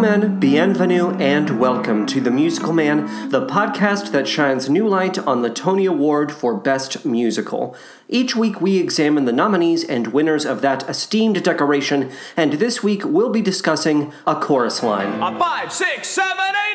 Gentlemen, bienvenue and welcome to The Musical Man, the podcast that shines new light on the Tony Award for Best Musical. Each week we examine the nominees and winners of that esteemed decoration, and this week we'll be discussing A Chorus Line. A five, six, seven, eight.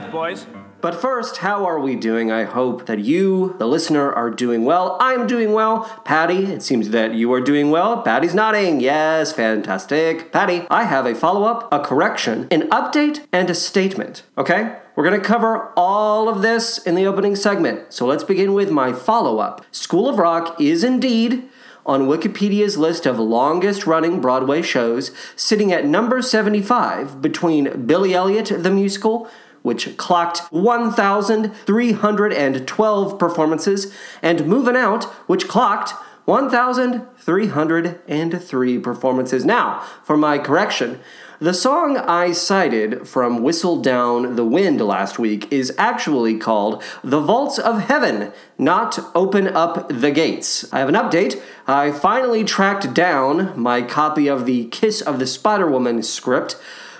Left, boys. But first, how are we doing? I hope that you, the listener, are doing well. I'm doing well. Patty, it seems that you are doing well. Patty's nodding. Yes, fantastic. Patty, I have a follow up, a correction, an update, and a statement. Okay? We're going to cover all of this in the opening segment. So let's begin with my follow up. School of Rock is indeed on Wikipedia's list of longest running Broadway shows, sitting at number 75 between Billy Elliot the Musical, which clocked 1,312 performances, and Movin' Out, which clocked 1,303 performances. Now, for my correction. The song I cited from Whistle Down the Wind last week is actually called The Vaults of Heaven, not Open Up the Gates. I have an update. I finally tracked down my copy of the Kiss of the Spider Woman script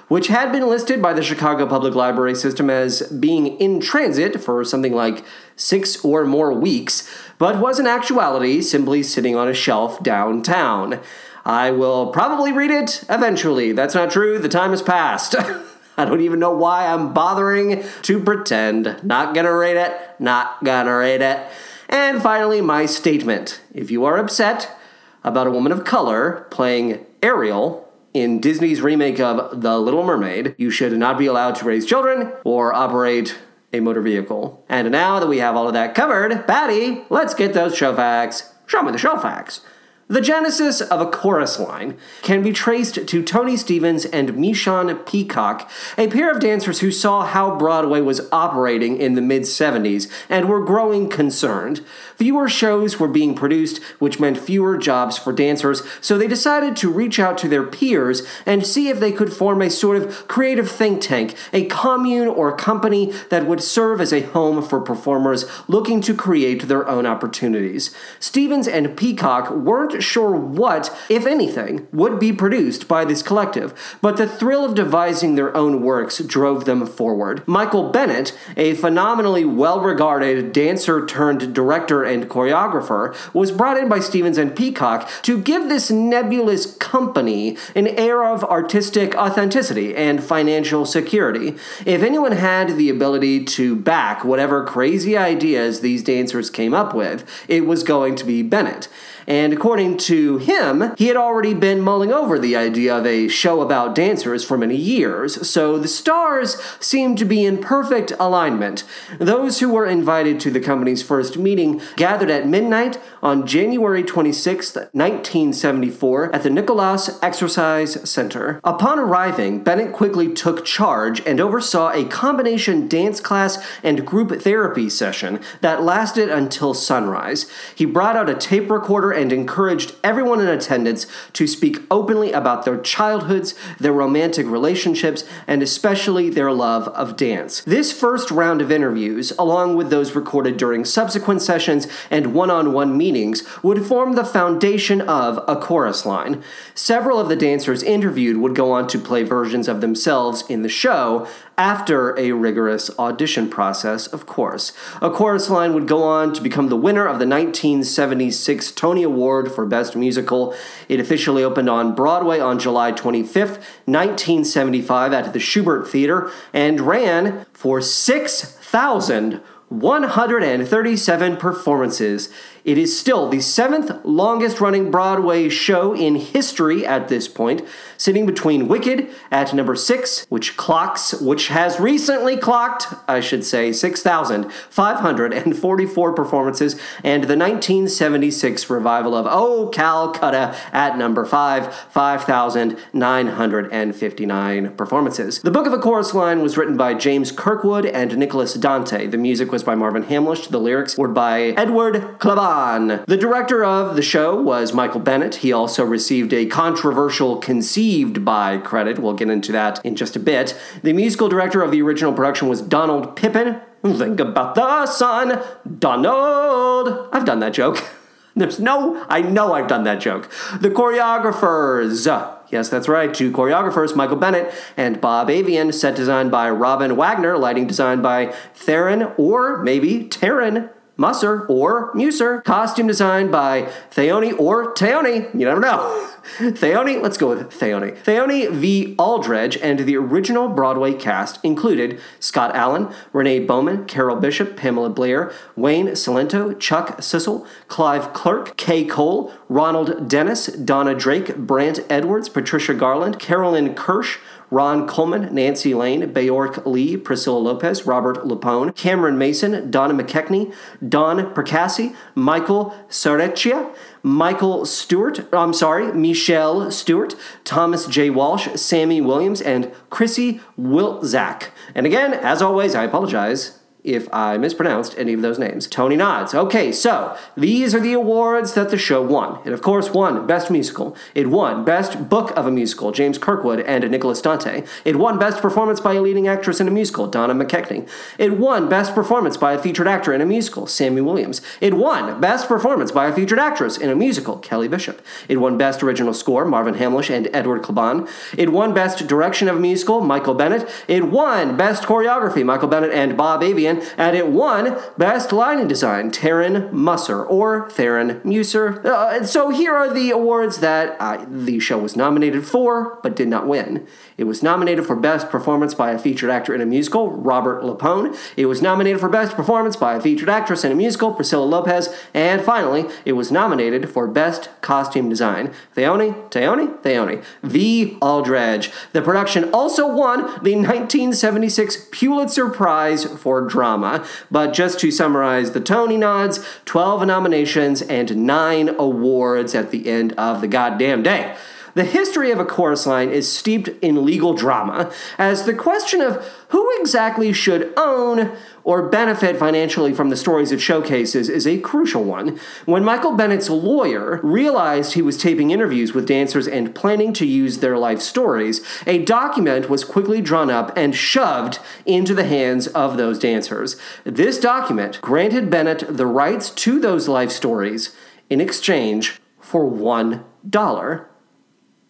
which had been listed by the Chicago Public Library System as being in transit for something like six or more weeks, but was in actuality simply sitting on a shelf downtown. I will probably read it eventually. That's not true, the time has passed. I don't even know why I'm bothering to pretend. Not gonna read it, not gonna read it. And finally, my statement. If you are upset about a woman of color playing Ariel in Disney's remake of The Little Mermaid, you should not be allowed to raise children or operate a motor vehicle. And now that we have all of that covered, Patty, let's get those show facts. Show me the show facts. The genesis of a chorus line can be traced to Tony Stevens and Michon Peacock, a pair of dancers who saw how Broadway was operating in the mid 70s and were growing concerned. Fewer shows were being produced, which meant fewer jobs for dancers, so they decided to reach out to their peers and see if they could form a sort of creative think tank, a commune or company that would serve as a home for performers looking to create their own opportunities. Stevens and Peacock weren't sure what, if anything, would be produced by this collective, but the thrill of devising their own works drove them forward. Michael Bennett, a phenomenally well regarded dancer turned director and choreographer, was brought in by Stevens and Peacock to give this nebulous company an air of artistic authenticity and financial security. If anyone had the ability to back whatever crazy ideas these dancers came up with, it was going to be Bennett. And according to him, he had already been mulling over the idea of a show about dancers for many years, so the stars seemed to be in perfect alignment. Those who were invited to the company's first meeting gathered at midnight on January 26, 1974, at the Nicholas Exercise Center. Upon arriving, Bennett quickly took charge and oversaw a combination dance class and group therapy session that lasted until sunrise. He brought out a tape recorder and encouraged everyone in attendance to speak openly about their childhoods, their romantic relationships, and especially their love of dance. This first round of interviews, along with those recorded during subsequent sessions and one on one meetings, would form the foundation of a chorus line. Several of the dancers interviewed would go on to play versions of themselves in the show, after a rigorous audition process, of course. A chorus line would go on to become the winner of the 1976 Tony Award for Best Musical. It officially opened on Broadway on July 25th, 1975, at the Shubert Theater, and ran for 6,137 performances. It is still the seventh longest running Broadway show in history at this point, sitting between Wicked at number six, which clocks, which has recently clocked, I should say, 6,544 performances, and the 1976 revival of Oh Calcutta at number five, 5,959 performances. The Book of a Chorus Line was written by James Kirkwood and Nicholas Dante. The music was by Marvin Hamlisch. The lyrics were by Edward Kleban. The director of the show was Michael Bennett. He also received a controversial conceived by credit. We'll get into that in just a bit. The musical director of the original production was Donald Pippin. Think about the sun, Donald. I've done that joke. There's no, I know I've done that joke. The choreographers. Yes, that's right. Two choreographers, Michael Bennett and Bob Avian. Set design by Robin Wagner. Lighting design by Theron or maybe Taryn Musser or Muser. Costume design by Theoni or Teoni. You never know. Theoni, let's go with Theoni. Theoni V. Aldredge and the original Broadway cast included Scott Allen, Renee Bowman, Carol Bishop, Pamela Blair, Wayne Cilento, Chuck Cissel, Clive Clerk, Kay Cole, Ronald Dennis, Donna Drake, Brant Edwards, Patricia Garland, Carolyn Kirsch, Ron Coleman, Nancy Lane, Bayork Lee, Priscilla Lopez, Robert LuPone, Cameron Mason, Donna McKechnie, Don Percassi, Michael Serrecchia, Michael Stewart, I'm sorry, Michelle Stewart, Thomas J. Walsh, Sammy Williams, and Crissy Wilzak. And again, as always, I apologize if I mispronounced any of those names. Tony nods. Okay, so these are the awards that the show won. It, of course, won Best Musical. It won Best Book of a Musical, James Kirkwood and Nicholas Dante. It won Best Performance by a Leading Actress in a Musical, Donna McKechnie. It won Best Performance by a Featured Actor in a Musical, Sammy Williams. It won Best Performance by a Featured Actress in a Musical, Kelly Bishop. It won Best Original Score, Marvin Hamlisch and Edward Kleban. It won Best Direction of a Musical, Michael Bennett. It won Best Choreography, Michael Bennett and Bob Avian and it won Best Lighting Design, Taryn Musser or Theron Muser. Uh, so here are the awards that uh, the show was nominated for, but did not win. It was nominated for Best Performance by a Featured Actor in a Musical, Robert LuPone. It was nominated for Best Performance by a Featured Actress in a Musical, Priscilla Lopez. And finally, it was nominated for Best Costume Design, Theoni, Theoni, Theoni, V. Aldredge. The production also won the 1976 Pulitzer Prize for Drama. But just to summarize the Tony nods, 12 nominations and 9 awards at the end of the goddamn day. The history of a chorus line is steeped in legal drama, as the question of who exactly should own or benefit financially from the stories it showcases is a crucial one. When Michael Bennett's lawyer realized he was taping interviews with dancers and planning to use their life stories, a document was quickly drawn up and shoved into the hands of those dancers. This document granted Bennett the rights to those life stories in exchange for one dollar.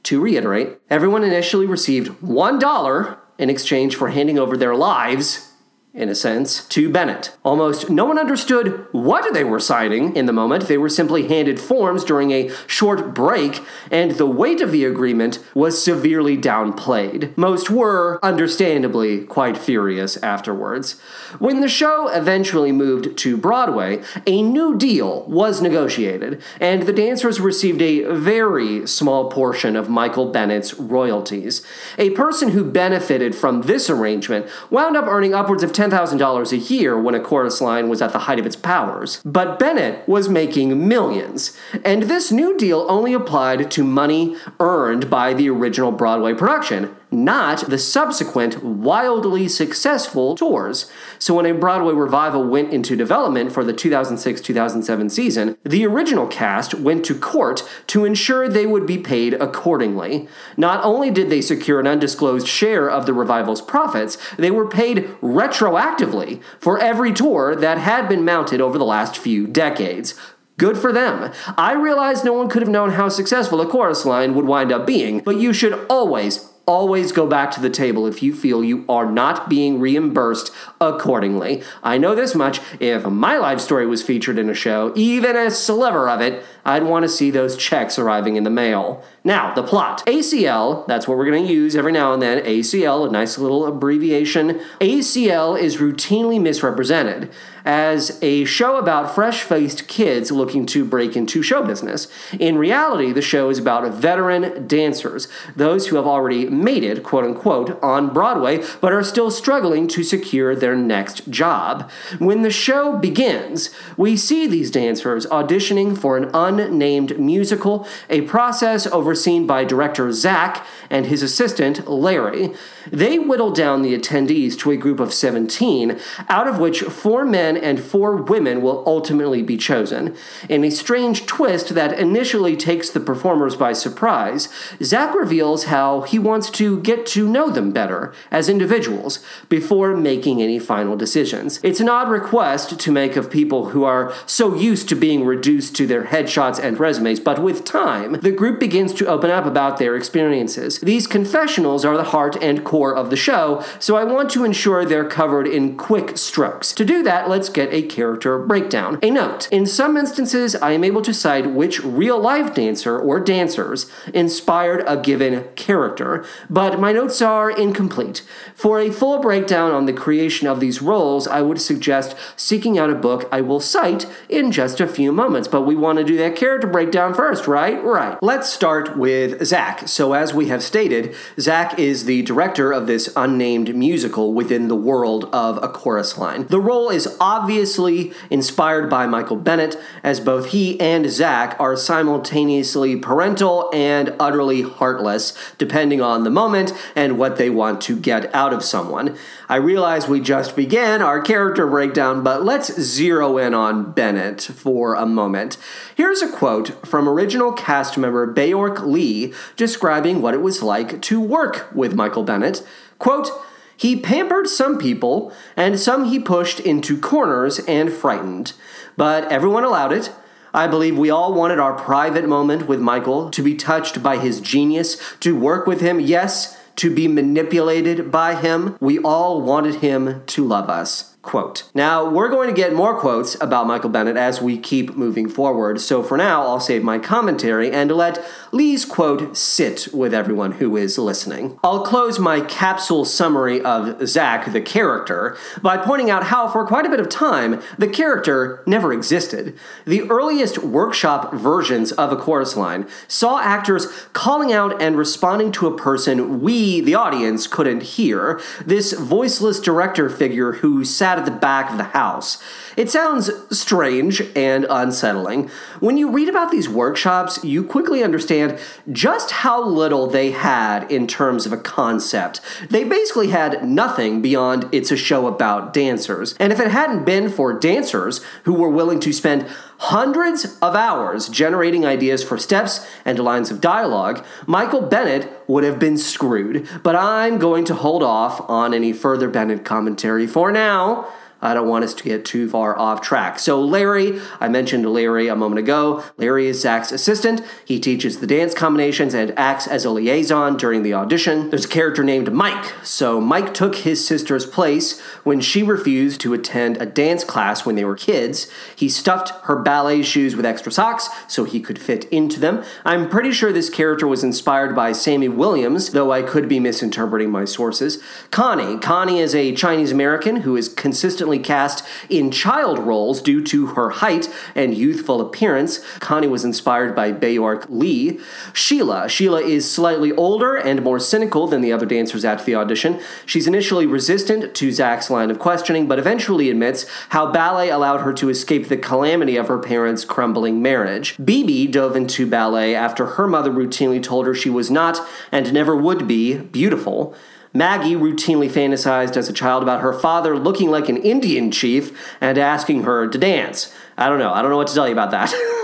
To reiterate, everyone initially received $1 in exchange for handing over their lives, in a sense, to Bennett. Almost no one understood what they were signing in the moment. They were simply handed forms during a short break, and the weight of the agreement was severely downplayed. Most were, understandably, quite furious afterwards. When the show eventually moved to Broadway, a new deal was negotiated, and the dancers received a very small portion of Michael Bennett's royalties. A person who benefited from this arrangement wound up earning upwards of $10,000 a year when a chorus line was at the height of its powers. But Bennett was making millions, and this new deal only applied to money earned by the original Broadway production not the subsequent wildly successful tours. So when a Broadway revival went into development for the 2006 2007 season, the original cast went to court to ensure they would be paid accordingly. Not only did they secure an undisclosed share of the revival's profits, they were paid retroactively for every tour that had been mounted over the last few decades. Good for them. I realize no one could have known how successful a chorus line would wind up being, but you should always, always go back to the table if you feel you are not being reimbursed accordingly. I know this much if my life story was featured in a show, even a sliver of it, I'd want to see those checks arriving in the mail. Now, the plot. ACL, that's what we're going to use every now and then. ACL, a nice little abbreviation. ACL is routinely misrepresented as a show about fresh faced kids looking to break into show business. In reality, the show is about veteran dancers, those who have already made it, quote unquote, on Broadway, but are still struggling to secure their next job. When the show begins, we see these dancers auditioning for an unnamed musical, a process overseen by director Zach and his assistant Larry. They whittle down the attendees to a group of 17, out of which four men and four women will ultimately be chosen. In a strange twist that initially takes the performers by surprise, Zach reveals how he wants to get to know them better as individuals before making any final decisions. It's an odd request to make of people who are so used to being reduced to their headshots and resumes, but with time, the group begins to open up about their experiences. These confessionals are the heart and core of the show, so I want to ensure they're covered in quick strokes. To do that, let's get a character breakdown. A note In some instances, I am able to cite which real life dancer or dancers inspired a given character, but my notes are incomplete. For a full breakdown on the creation of these roles, I would suggest seeking out a book I will cite in just a few moments, but we want to do that character breakdown first, right? Right. Let's start with Zach. So, as we have stated, Zach is the director of this unnamed musical within the world of A Chorus Line. The role is obviously inspired by Michael Bennett, as both he and Zach are simultaneously parental and utterly heartless, depending on the moment and what they want to get out of someone. I realize we just began our character breakdown, but let's zero in on Bennett for a moment. Here's a quote from original cast member Bayork Lee describing what it was like to work with Michael Bennett. Quote, he pampered some people, and some he pushed into corners and frightened. But everyone allowed it. I believe we all wanted our private moment with Michael, to be touched by his genius, to work with him, yes, to be manipulated by him. We all wanted him to love us. Quote. Now, we're going to get more quotes about Michael Bennett as we keep moving forward, so for now, I'll save my commentary and let Lee's quote sit with everyone who is listening. I'll close my capsule summary of Zach, the character, by pointing out how, for quite a bit of time, the character never existed. The earliest workshop versions of a chorus line saw actors calling out and responding to a person we, the audience, couldn't hear. This voiceless director figure who sat at the back of the house. It sounds strange and unsettling. When you read about these workshops, you quickly understand just how little they had in terms of a concept. They basically had nothing beyond it's a show about dancers. And if it hadn't been for dancers who were willing to spend hundreds of hours generating ideas for steps and lines of dialogue, Michael Bennett would have been screwed. But I'm going to hold off on any further Bennett commentary for now. I don't want us to get too far off track. So, Larry, I mentioned Larry a moment ago. Larry is Zach's assistant. He teaches the dance combinations and acts as a liaison during the audition. There's a character named Mike. So, Mike took his sister's place when she refused to attend a dance class when they were kids. He stuffed her ballet shoes with extra socks so he could fit into them. I'm pretty sure this character was inspired by Sammy Williams, though I could be misinterpreting my sources. Connie. Connie is a Chinese American who is consistently cast in child roles due to her height and youthful appearance. Connie was inspired by Bayork Lee. Sheila. Sheila is slightly older and more cynical than the other dancers at the audition. She's initially resistant to Zach's line of questioning, but eventually admits how ballet allowed her to escape the calamity of her parents' crumbling marriage. Bebe dove into ballet after her mother routinely told her she was not and never would be beautiful. Maggie routinely fantasized as a child about her father looking like an Indian chief and asking her to dance. I don't know. I don't know what to tell you about that.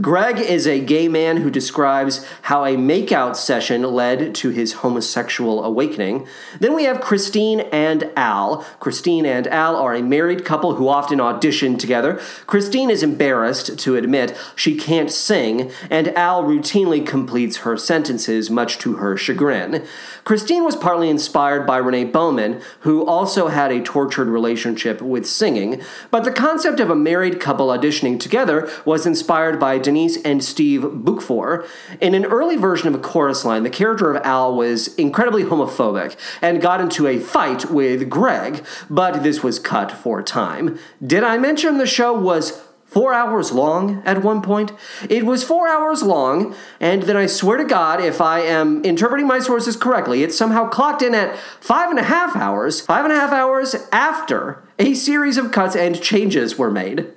Greg is a gay man who describes how a makeout session led to his homosexual awakening. Then we have Christine and Al. Christine and Al are a married couple who often audition together. Christine is embarrassed to admit she can't sing, and Al routinely completes her sentences, much to her chagrin. Christine was partly inspired by Renee Bowman, who also had a tortured relationship with singing, but the concept of a married couple auditioning together was inspired by Denise and Steve Boockvor. In an early version of a chorus line, the character of Al was incredibly homophobic and got into a fight with Greg, but this was cut for time. Did I mention the show was four hours long at one point. It was four hours long, and then I swear to God, if I am interpreting my sources correctly, it somehow clocked in at five and a half hours, five and a half hours after a series of cuts and changes were made.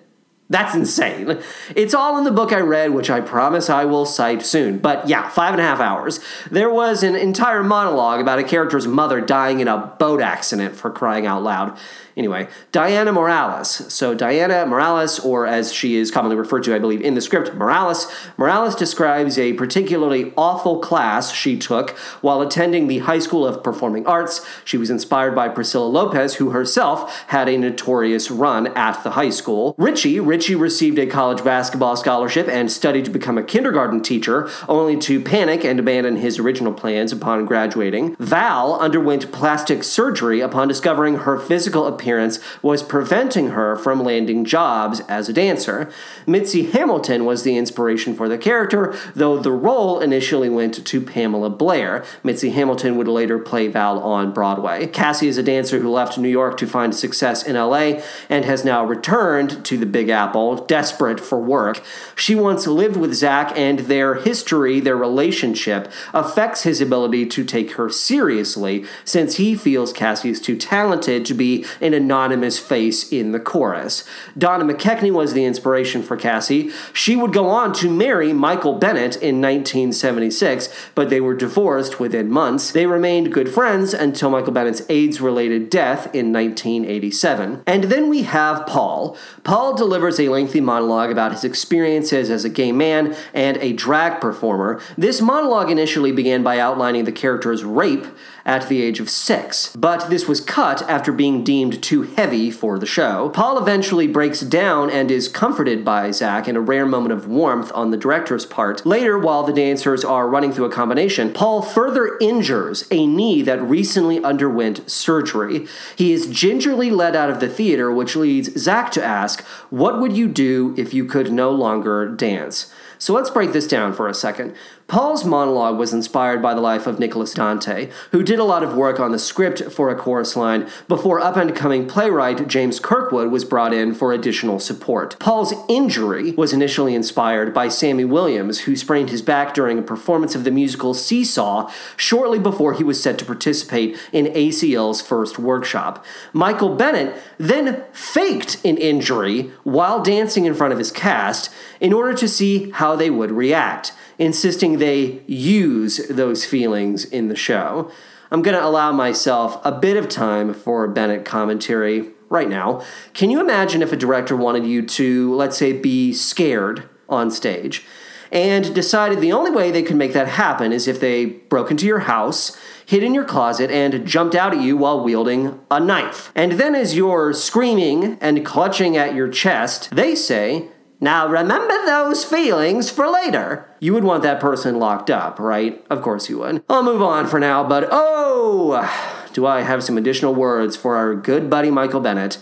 That's insane. It's all in the book I read, which I promise I will cite soon. But yeah, five and a half hours. There was an entire monologue about a character's mother dying in a boat accident for crying out loud. Anyway, Diana Morales. So, Diana Morales, or as she is commonly referred to, I believe, in the script, Morales. Morales describes a particularly awful class she took while attending the High School of Performing Arts. She was inspired by Priscilla Lopez, who herself had a notorious run at the high school. Richie, Richie received a college basketball scholarship and studied to become a kindergarten teacher, only to panic and abandon his original plans upon graduating. Val underwent plastic surgery upon discovering her physical appearance was preventing her from landing jobs as a dancer. Mitzi Hamilton was the inspiration for the character, though the role initially went to Pamela Blair. Mitzi Hamilton would later play Val on Broadway. Cassie is a dancer who left New York to find success in LA and has now returned to the Big Apple, desperate for work. She once lived with Zach, and their history, their relationship, affects his ability to take her seriously since he feels Cassie is too talented to be an anonymous face in the chorus. Donna McKechnie was the inspiration for Cassie. She would go on to marry Michael Bennett in 1976, but they were divorced within months. They remained good friends until Michael Bennett's AIDS related death in 1987. And then we have Paul. Paul delivers a lengthy monologue about his experiences as a gay man and a drag performer. This monologue initially began by outlining the character's rape at the age of six, but this was cut after being deemed too heavy for the show. Paul eventually breaks down and is comforted by Zach in a rare moment of warmth on the director's part. Later, while the dancers are running through a combination, Paul further injures a knee that recently underwent surgery. He is gingerly led out of the theater, which leads Zach to ask, What would you do if you could no longer dance? So let's break this down for a second. Paul's monologue was inspired by the life of Nicholas Dante, who did a lot of work on the script for a chorus line before up and coming playwright James Kirkwood was brought in for additional support. Paul's injury was initially inspired by Sammy Williams, who sprained his back during a performance of the musical Seesaw shortly before he was set to participate in ACL's first workshop. Michael Bennett then faked an injury while dancing in front of his cast in order to see how they would react insisting they use those feelings in the show. I'm going to allow myself a bit of time for Bennett commentary right now. Can you imagine if a director wanted you to, let's say, be scared on stage and decided the only way they could make that happen is if they broke into your house? hid in your closet and jumped out at you while wielding a knife. And then, as you're screaming and clutching at your chest, they say, now remember those feelings for later. You would want that person locked up, right? Of course you would. I'll move on for now, but oh, do I have some additional words for our good buddy Michael Bennett.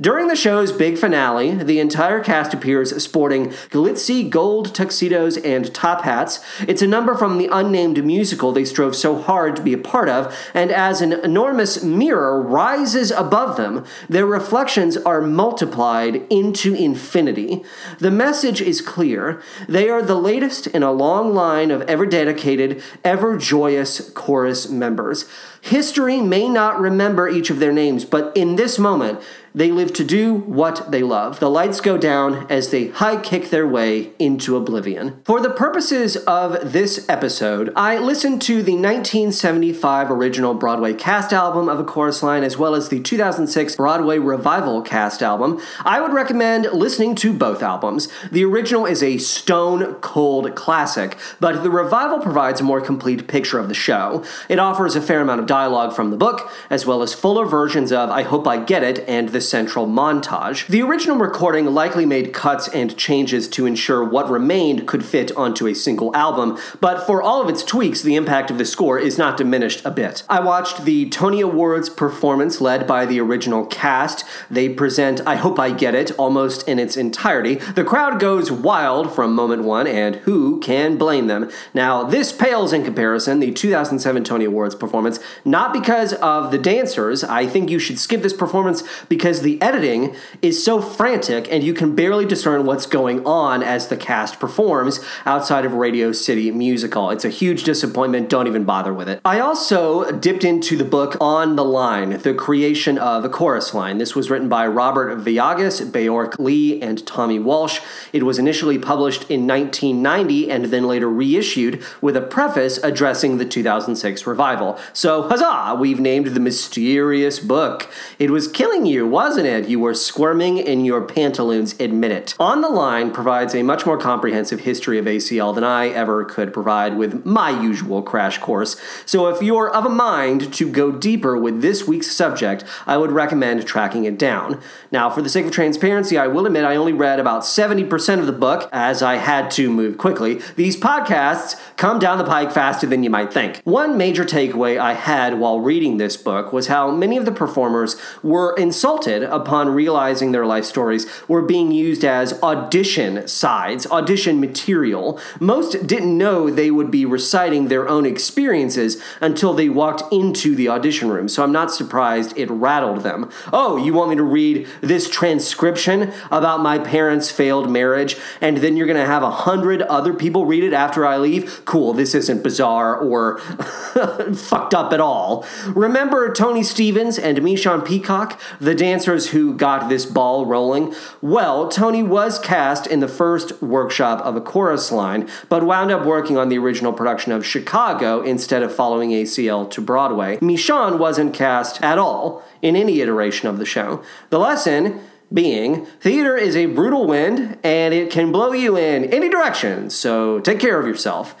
During the show's big finale, the entire cast appears sporting glitzy gold tuxedos and top hats. It's a number from the unnamed musical they strove so hard to be a part of, and as an enormous mirror rises above them, their reflections are multiplied into infinity. The message is clear. They are the latest in a long line of ever dedicated, ever joyous chorus members. History may not remember each of their names, but in this moment, they live to do what they love. The lights go down as they high kick their way into oblivion. For the purposes of this episode, I listened to the 1975 original Broadway cast album of A Chorus Line as well as the 2006 Broadway revival cast album. I would recommend listening to both albums. The original is a stone cold classic, but the revival provides a more complete picture of the show. It offers a fair amount of dialogue from the book, as well as fuller versions of I Hope I Get It and the central montage. The original recording likely made cuts and changes to ensure what remained could fit onto a single album, but for all of its tweaks, the impact of the score is not diminished a bit. I watched the Tony Awards performance led by the original cast. They present I Hope I Get It almost in its entirety. The crowd goes wild from moment one, and who can blame them? Now, this pales in comparison, the 2007 Tony Awards performance, not because of the dancers. I think you should skip this performance because the editing is so frantic and you can barely discern what's going on as the cast performs outside of Radio City Musical. It's a huge disappointment. Don't even bother with it. I also dipped into the book On the Line, the creation of the chorus line. This was written by Robert Viagas, Bayork Lee, and Tommy Walsh. It was initially published in 1990 and then later reissued with a preface addressing the 2006 revival. So, huzzah! We've named the mysterious book. It was killing you, wasn't it? You were squirming in your pantaloons, admit it. On the Line provides a much more comprehensive history of ACL than I ever could provide with my usual crash course. So, if you're of a mind to go deeper with this week's subject, I would recommend tracking it down. Now, for the sake of transparency, I will admit I only read about 70% of the book, as I had to move quickly. These podcasts come down the pike faster than you might think. One major takeaway I had while reading this book was how many of the performers were insulted upon realizing their life stories were being used as audition sides, audition material. Most didn't know they would be reciting their own experiences until they walked into the audition room, so I'm not surprised it rattled them. Oh, you want me to read this transcription about my parents' failed marriage, and then you're gonna have a hundred other people read it after I leave? Cool, this isn't bizarre or fucked up at all. Remember Tony Stevens and Michon Peacock, the dancers who got this ball rolling? Well, Tony was cast in the first workshop of a chorus line, but wound up working on the original production of Chicago instead of following ACL to Broadway. Michon wasn't cast at all in any iteration of the show. The lesson being theater is a brutal wind and it can blow you in any direction, so take care of yourself.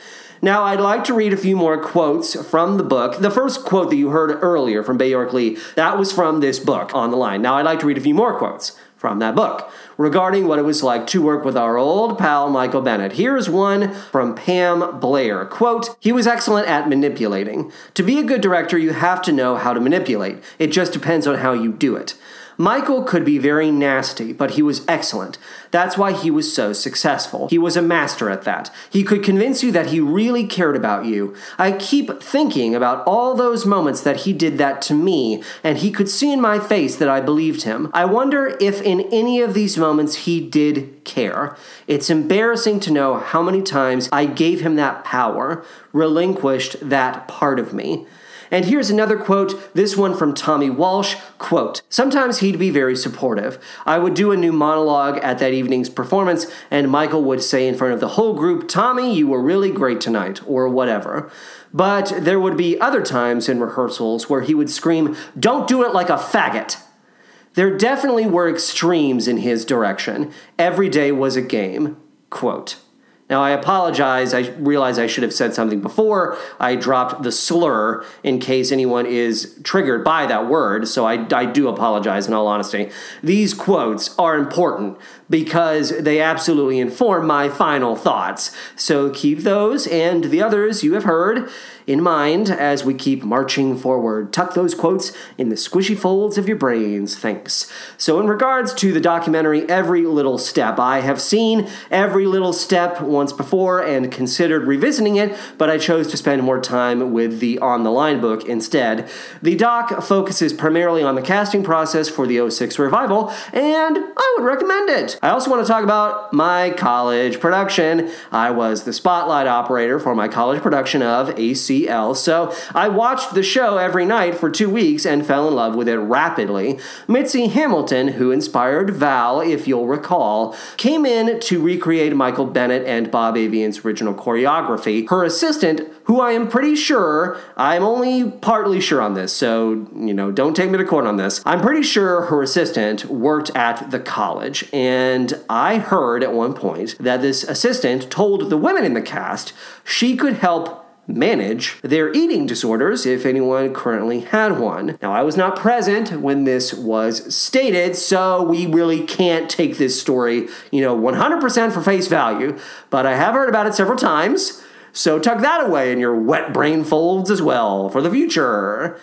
Now, I'd like to read a few more quotes from the book. The first quote that you heard earlier from Bayork Lee, that was from this book on the line. Now, I'd like to read a few more quotes from that book regarding what it was like to work with our old pal Michael Bennett. Here's one from Pam Blair. Quote, he was excellent at manipulating. To be a good director, you have to know how to manipulate. It just depends on how you do it. Michael could be very nasty, but he was excellent. That's why he was so successful. He was a master at that. He could convince you that he really cared about you. I keep thinking about all those moments that he did that to me, and he could see in my face that I believed him. I wonder if in any of these moments he did care. It's embarrassing to know how many times I gave him that power, relinquished that part of me. And here's another quote, this one from Tommy Walsh, quote, Sometimes he'd be very supportive. I would do a new monologue at that evening's performance, and Michael would say in front of the whole group, Tommy, you were really great tonight, or whatever. But there would be other times in rehearsals where he would scream, Don't do it like a faggot. There definitely were extremes in his direction. Every day was a game. Quote. Now, I apologize. I realize I should have said something before. I dropped the slur in case anyone is triggered by that word, so I, I do apologize in all honesty. These quotes are important because they absolutely inform my final thoughts. So keep those and the others you have heard in mind as we keep marching forward. Tuck those quotes in the squishy folds of your brains. Thanks. So, in regards to the documentary Every Little Step, I have seen Every Little Step once before and considered revisiting it, but I chose to spend more time with the On the Line book instead. The doc focuses primarily on the casting process for the 06 revival, and I would recommend it. I also want to talk about my college production. I was the spotlight operator for my college production of AC ACL, so I watched the show every night for two weeks and fell in love with it rapidly. Mitzi Hamilton, who inspired Val, if you'll recall, came in to recreate Michael Bennett and Bob Avian's original choreography. Her assistant, who I am pretty sure, I'm only partly sure on this, so, you know, don't take me to court on this. I'm pretty sure her assistant worked at the college, and I heard at one point that this assistant told the women in the cast she could help manage their eating disorders if anyone currently had one. Now, I was not present when this was stated, so we really can't take this story, you know, 100% for face value, but I have heard about it several times, so tuck that away in your wet brain folds as well for the future.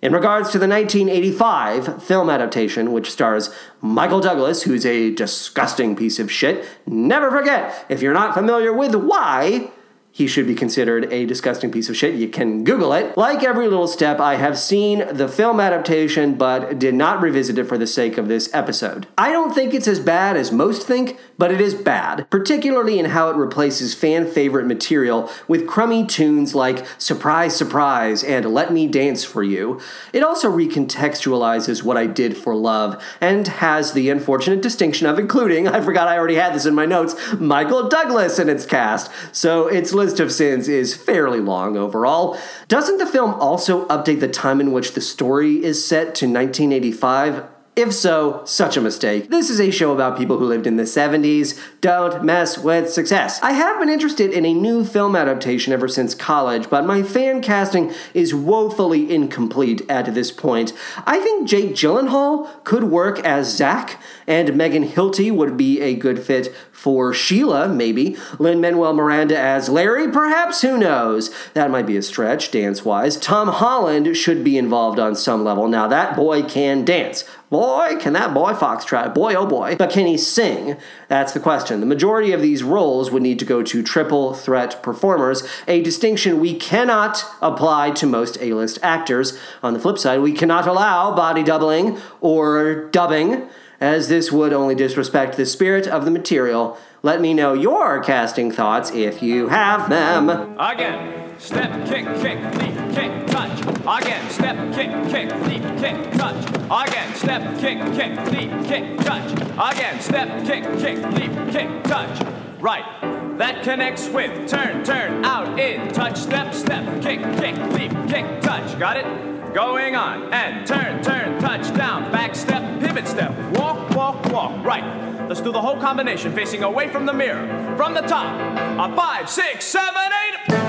In regards to the 1985 film adaptation, which stars Michael Douglas, who's a disgusting piece of shit, never forget, if you're not familiar with why, he should be considered a disgusting piece of shit. You can Google it. Like every little step, I have seen the film adaptation, but did not revisit it for the sake of this episode. I don't think it's as bad as most think, but it is bad, particularly in how it replaces fan favorite material with crummy tunes like Surprise, Surprise and Let Me Dance for You. It also recontextualizes what I did for love and has the unfortunate distinction of including, I forgot I already had this in my notes, Michael Douglas in its cast. So its list of sins is fairly long overall. Doesn't the film also update the time in which the story is set to 1985? If so, such a mistake. This is a show about people who lived in the 70s. Don't mess with success. I have been interested in a new film adaptation ever since college, but my fan casting is woefully incomplete at this point. I think Jake Gyllenhaal could work as Zach, and Megan Hilty would be a good fit for Sheila, maybe. Lin Manuel Miranda as Larry, perhaps? Who knows? That might be a stretch, dance wise. Tom Holland should be involved on some level. Now, that boy can dance. Boy, can that boy foxtrot. Boy, oh boy. But can he sing? That's the question. The majority of these roles would need to go to triple threat performers, a distinction we cannot apply to most A list actors. On the flip side, we cannot allow body doubling or dubbing, as this would only disrespect the spirit of the material. Let me know your casting thoughts if you have them. Again. Step, kick, kick, leap, kick, touch. Again. Step, kick, kick, leap, kick, touch. Again. Step, kick, kick, leap, kick, touch. Again. Step, kick, kick, leap, kick, touch. Right. That connects with turn, turn, out, in, touch, step, step, kick, kick, leap, kick, touch. Got it? Going on. And turn, turn, touch, down, back step, pivot step. Walk, walk, walk. Right. Let's do the whole combination facing away from the mirror. From the top. A five, six, seven, eight.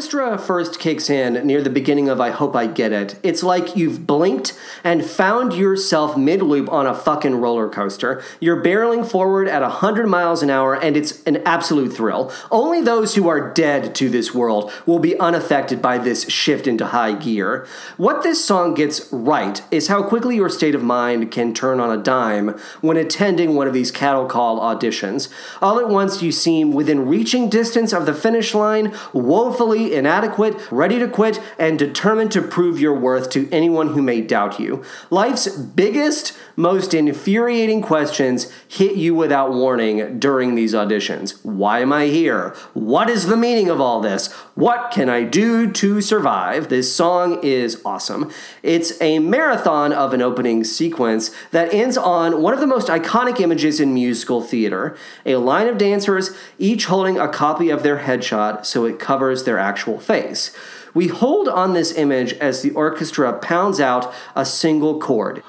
Orchestra first kicks in near the beginning of I Hope I Get It, it's like you've blinked and found yourself mid loop on a fucking roller coaster. You're barreling forward at 100 miles an hour and it's an absolute thrill. Only those who are dead to this world will be unaffected by this shift into high gear. What this song gets right is how quickly your state of mind can turn on a dime when attending one of these cattle call auditions. All at once, you seem within reaching distance of the finish line, woefully inadequate, ready to quit, and determined to prove your worth to anyone who may doubt you. Life's biggest, most infuriating questions hit you without warning during these auditions. Why am I here? What is the meaning of all this? What can I do to survive? This song is awesome. It's a marathon of an opening sequence that ends on one of the most iconic images in musical theater a line of dancers, each holding a copy of their headshot so it covers their actual face. We hold on this image as the orchestra pounds out a single chord.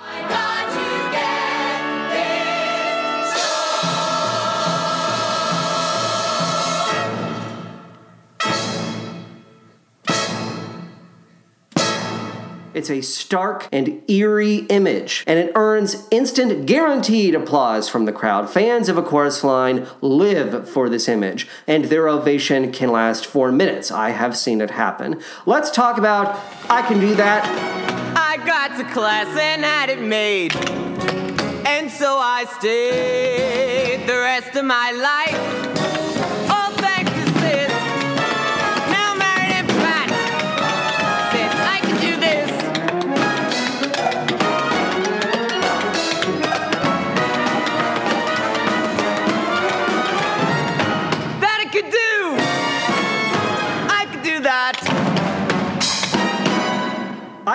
It's a stark and eerie image, and it earns instant guaranteed applause from the crowd. Fans of a chorus line live for this image, and their ovation can last for minutes. I have seen it happen. Let's talk about I Can Do That. I got to class and had it made. And so I stayed the rest of my life.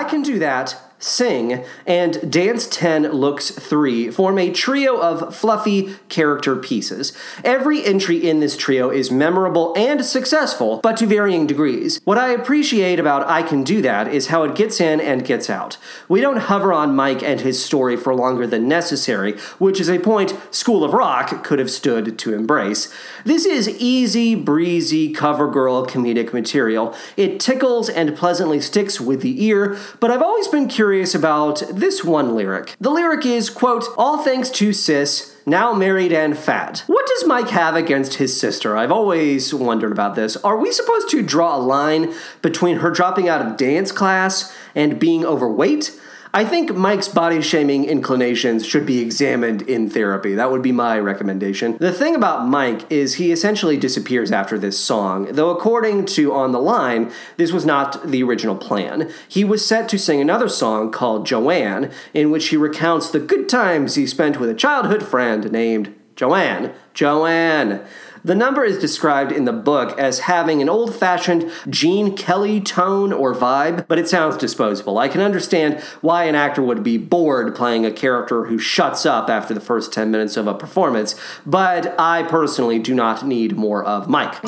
I Can Do That Sing, and Dance 10 Looks 3 form a trio of fluffy character pieces. Every entry in this trio is memorable and successful, but to varying degrees. What I appreciate about I Can Do That is how it gets in and gets out. We don't hover on Mike and his story for longer than necessary, which is a point School of Rock could have stood to embrace. This is easy, breezy, cover girl comedic material. It tickles and pleasantly sticks with the ear, but I've always been curious about this one lyric. The lyric is, quote, all thanks to sis, now married and fat. What does Mike have against his sister? I've always wondered about this. Are we supposed to draw a line between her dropping out of dance class and being overweight? I think Mike's body shaming inclinations should be examined in therapy. That would be my recommendation. The thing about Mike is he essentially disappears after this song, though, according to On the Line, this was not the original plan. He was set to sing another song called Joanne, in which he recounts the good times he spent with a childhood friend named Joanne. Joanne. The number is described in the book as having an old fashioned Gene Kelly tone or vibe, but it sounds disposable. I can understand why an actor would be bored playing a character who shuts up after the first 10 minutes of a performance, but I personally do not need more of Mike.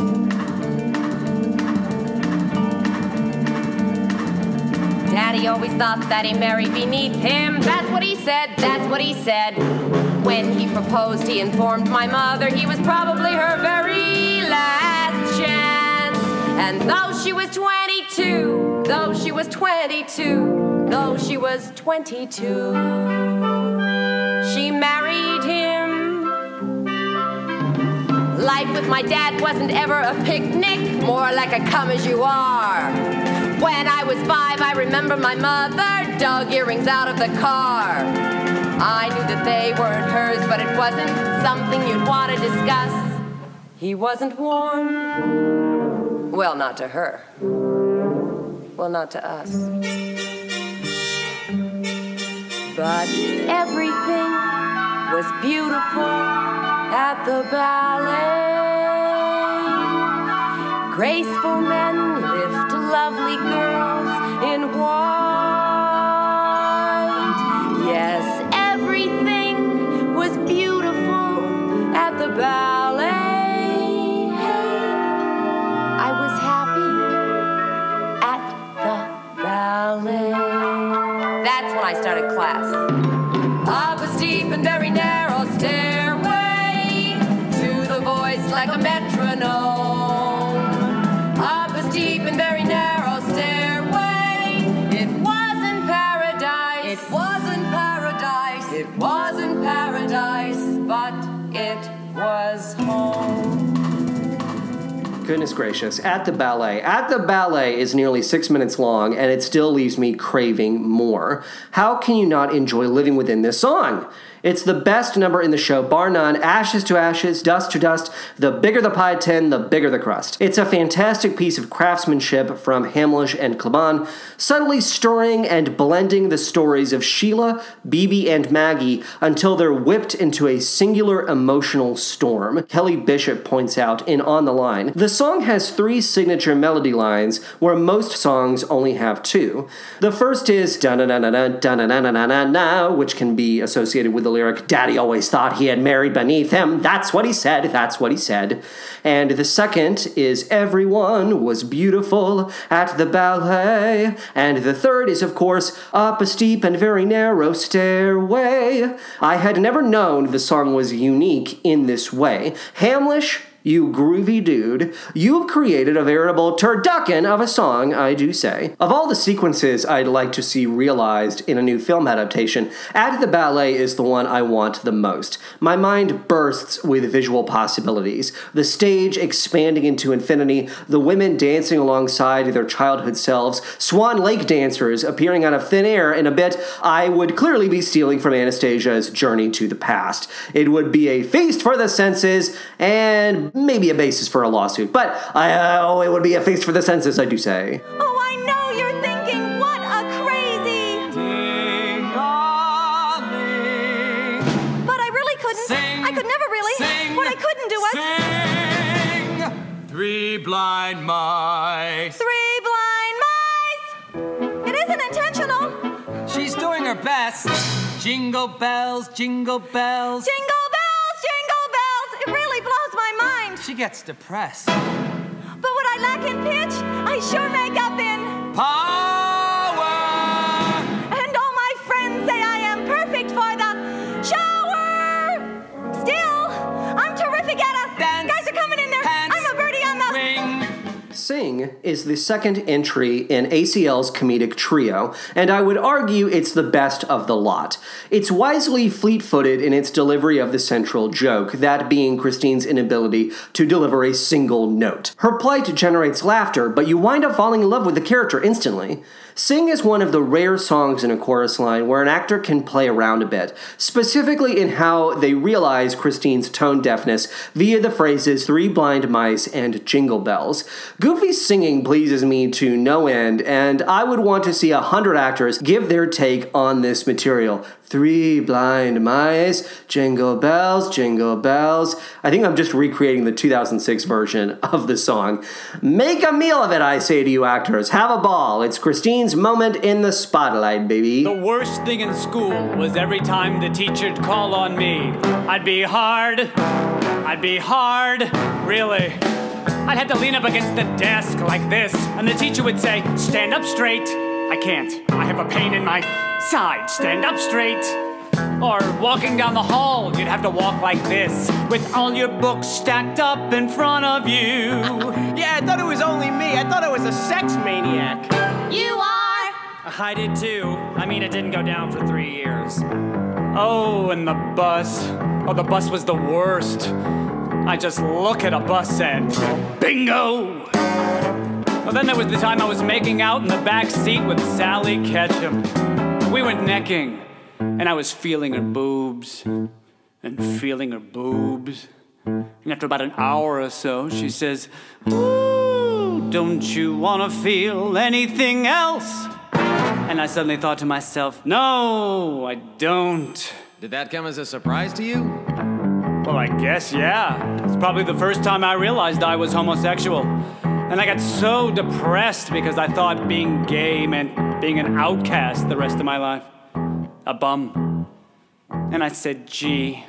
Daddy always thought that he married beneath him. That's what he said, that's what he said. When he proposed, he informed my mother he was probably her very last chance. And though she was 22, though she was 22, though she was 22, she married him. Life with my dad wasn't ever a picnic, more like a come as you are. When I was five, I remember my mother dug earrings out of the car. I knew that they weren't hers, but it wasn't something you'd want to discuss. He wasn't warm. Well, not to her. Well, not to us. But everything was beautiful at the ballet. Graceful men lift lovely girls in white. Was beautiful at the ballet. I was happy at the ballet. That's when I started class. Up was deep and very narrow Goodness gracious. At the Ballet. At the Ballet is nearly six minutes long, and it still leaves me craving more. How can you not enjoy living within this song? It's the best number in the show, bar none. Ashes to ashes, dust to dust. The bigger the pie tin, the bigger the crust. It's a fantastic piece of craftsmanship from Hamlisch and Kleban, subtly stirring and blending the stories of Sheila, Bebe, and Maggie until they're whipped into a singular emotional storm. Kelly Bishop points out in On the Line. The song has three signature melody lines where most songs only have two. The first is da na na na na na na na na na, which can be associated with the lyric Daddy always thought he had married beneath him. That's what he said. That's what he said. And the second is Everyone was beautiful at the ballet. And the third is, of course, Up a steep and very narrow stairway. I had never known the song was unique in this way. Hamlisch you groovy dude, you've created a veritable turducken of a song, I do say. Of all the sequences I'd like to see realized in a new film adaptation, At the Ballet is the one I want the most. My mind bursts with visual possibilities. The stage expanding into infinity, the women dancing alongside their childhood selves, Swan Lake dancers appearing out of thin air in a bit I would clearly be stealing from Anastasia's Journey to the Past. It would be a feast for the senses and maybe a basis for a lawsuit, but I, uh, oh, it would be a feast for the senses, I do say. Oh, I know you're thinking, what a crazy! Ding-a-ling. But I really couldn't. Sing, I could never really. sing, what I couldn't do was Sing. Three blind mice. three blind mice. It isn't intentional. She's doing her best. Jingle bells, jingle bells. Jingle bells, jingle She gets depressed. But what I lack in pitch, I sure make up in. Power! Sing is the second entry in ACL's comedic trio, and I would argue it's the best of the lot. It's wisely fleet footed in its delivery of the central joke, that being Christine's inability to deliver a single note. Her plight generates laughter, but you wind up falling in love with the character instantly. Sing is one of the rare songs in a chorus line where an actor can play around a bit, specifically in how they realize Christine's tone deafness via the phrases three blind mice and jingle bells. Goofy's singing pleases me to no end, and I would want to see a hundred actors give their take on this material. Three blind mice, jingle bells, jingle bells. I think I'm just recreating the 2006 version of the song. Make a meal of it, I say to you actors. Have a ball. It's Christine's moment in the spotlight, baby. The worst thing in school was every time the teacher'd call on me. I'd be hard. I'd be hard. Really. I'd have to lean up against the desk like this, and the teacher would say, Stand up straight. I can't. I have a pain in my side. Stand up straight. Or walking down the hall, you'd have to walk like this, with all your books stacked up in front of you. Yeah, I thought it was only me. I thought I was a sex maniac. You are. I did too. I mean, it didn't go down for three years. Oh, and the bus. Oh, the bus was the worst. I just look at a bus and bingo! Well, then there was the time I was making out in the back seat with Sally Ketchum. We went necking, and I was feeling her boobs and feeling her boobs. And after about an hour or so, she says, Ooh, don't you want to feel anything else? And I suddenly thought to myself, no, I don't. Did that come as a surprise to you? Well, I guess, yeah. It's probably the first time I realized I was homosexual. And I got so depressed because I thought being gay meant being an outcast the rest of my life. A bum. And I said, gee,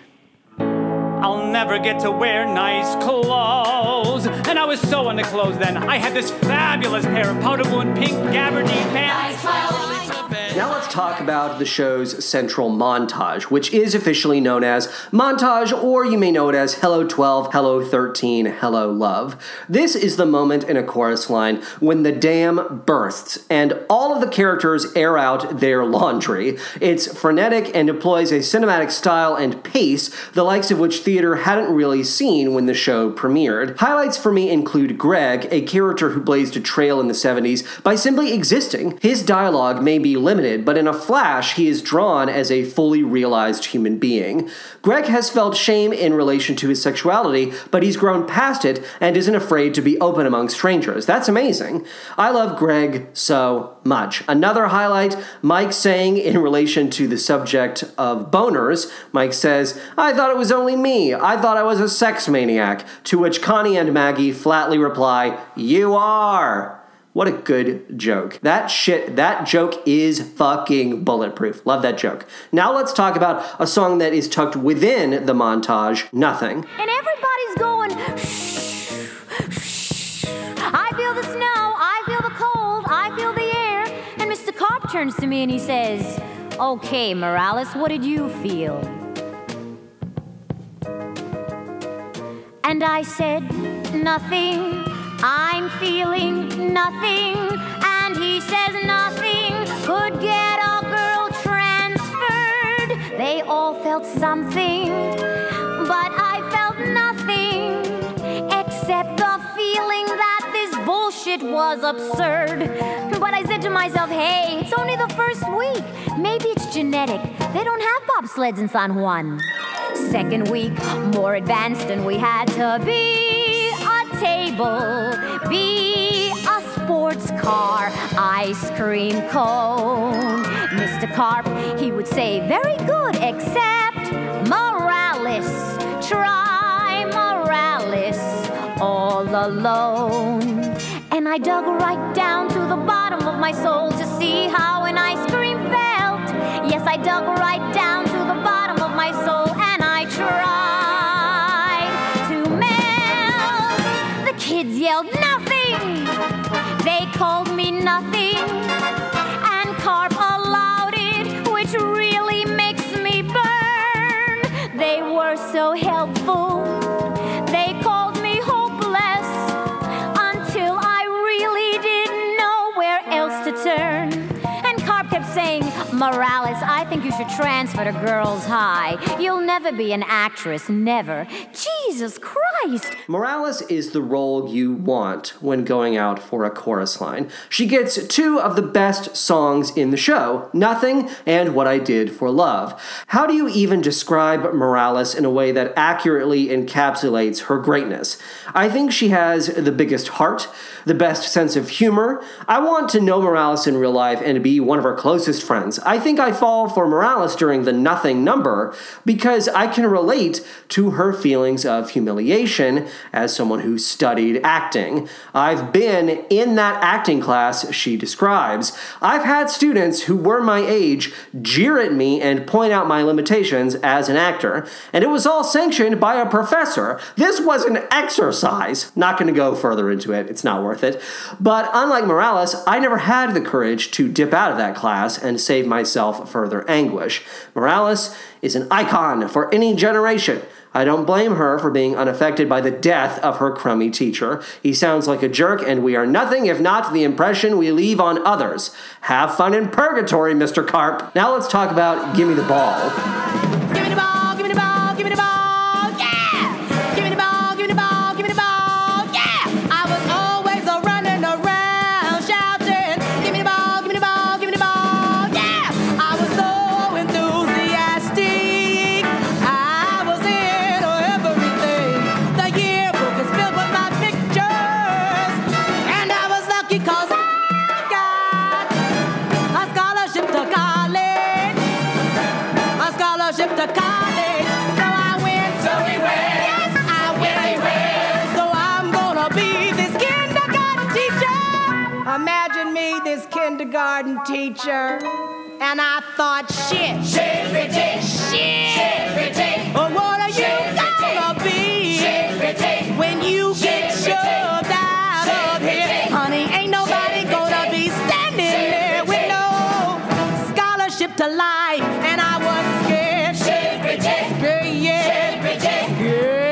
I'll never get to wear nice clothes. And I was so into clothes then. I had this fabulous pair of powder blue and pink gabardine pants. Now let's talk about the show's central montage, which is officially known as Montage, or you may know it as Hello 12, Hello 13, Hello Love. This is the moment in a chorus line when the dam bursts and all of the characters air out their laundry. It's frenetic and employs a cinematic style and pace, the likes of which theater hadn't really seen when the show premiered. Highlights for me include Greg, a character who blazed a trail in the 70s by simply existing. His dialogue may be limited, but in a flash, he is drawn as a fully realized human being. Greg has felt shame in relation to his sexuality, but he's grown past it and isn't afraid to be open among strangers. That's amazing. I love Greg so much. Another highlight Mike saying in relation to the subject of boners, Mike says, I thought it was only me. I thought I was a sex maniac. To which Connie and Maggie flatly reply, You are. What a good joke. That shit, that joke is fucking bulletproof. Love that joke. Now let's talk about a song that is tucked within the montage, Nothing. And everybody's going. I feel the snow, I feel the cold, I feel the air. And Mr. Karp turns to me and he says, Okay, Morales, what did you feel? And I said, Nothing. I'm feeling nothing. And he says, Nothing could get a girl transferred. They all felt something, but I felt nothing except the feeling that this bullshit was absurd. But I said to myself, hey, it's only the first week. Maybe it's genetic. They don't have bobsleds in San Juan. Second week, more advanced than we had to be. Table, be a sports car, ice cream cone. Mr. Karp, he would say, very good, except Morales. Try Morales all alone. And I dug right down to the bottom of my soul to see how an ice cream felt. Yes, I dug right down to the bottom of my soul Morales, you should transfer to Girls High. You'll never be an actress, never. Jesus Christ! Morales is the role you want when going out for a chorus line. She gets two of the best songs in the show Nothing and What I Did for Love. How do you even describe Morales in a way that accurately encapsulates her greatness? I think she has the biggest heart, the best sense of humor. I want to know Morales in real life and be one of her closest friends. I think I fall for Morales during the Nothing number because I can relate to her feelings of humiliation as someone who studied acting. I've been in that acting class she describes. I've had students who were my age jeer at me and point out my limitations as an actor, and it was all sanctioned by a professor. This was an exercise. Not going to go further into it, it's not worth it. But unlike Morales, I never had the courage to dip out of that class and save myself further anguish. Morales is an icon for any generation. I don't blame her for being unaffected by the death of her crummy teacher. He sounds like a jerk, and we are nothing if not the impression we leave on others. Have fun in purgatory, Mr. Karp. Now let's talk about Gimme the Ball. Teacher. And I thought, shit. Shit, shit, shit. Oh, what are you gonna be when you get shoved out of here? Honey, ain't nobody gonna be standing there with no scholarship to life. And I was scared. Scared, yeah. Scared.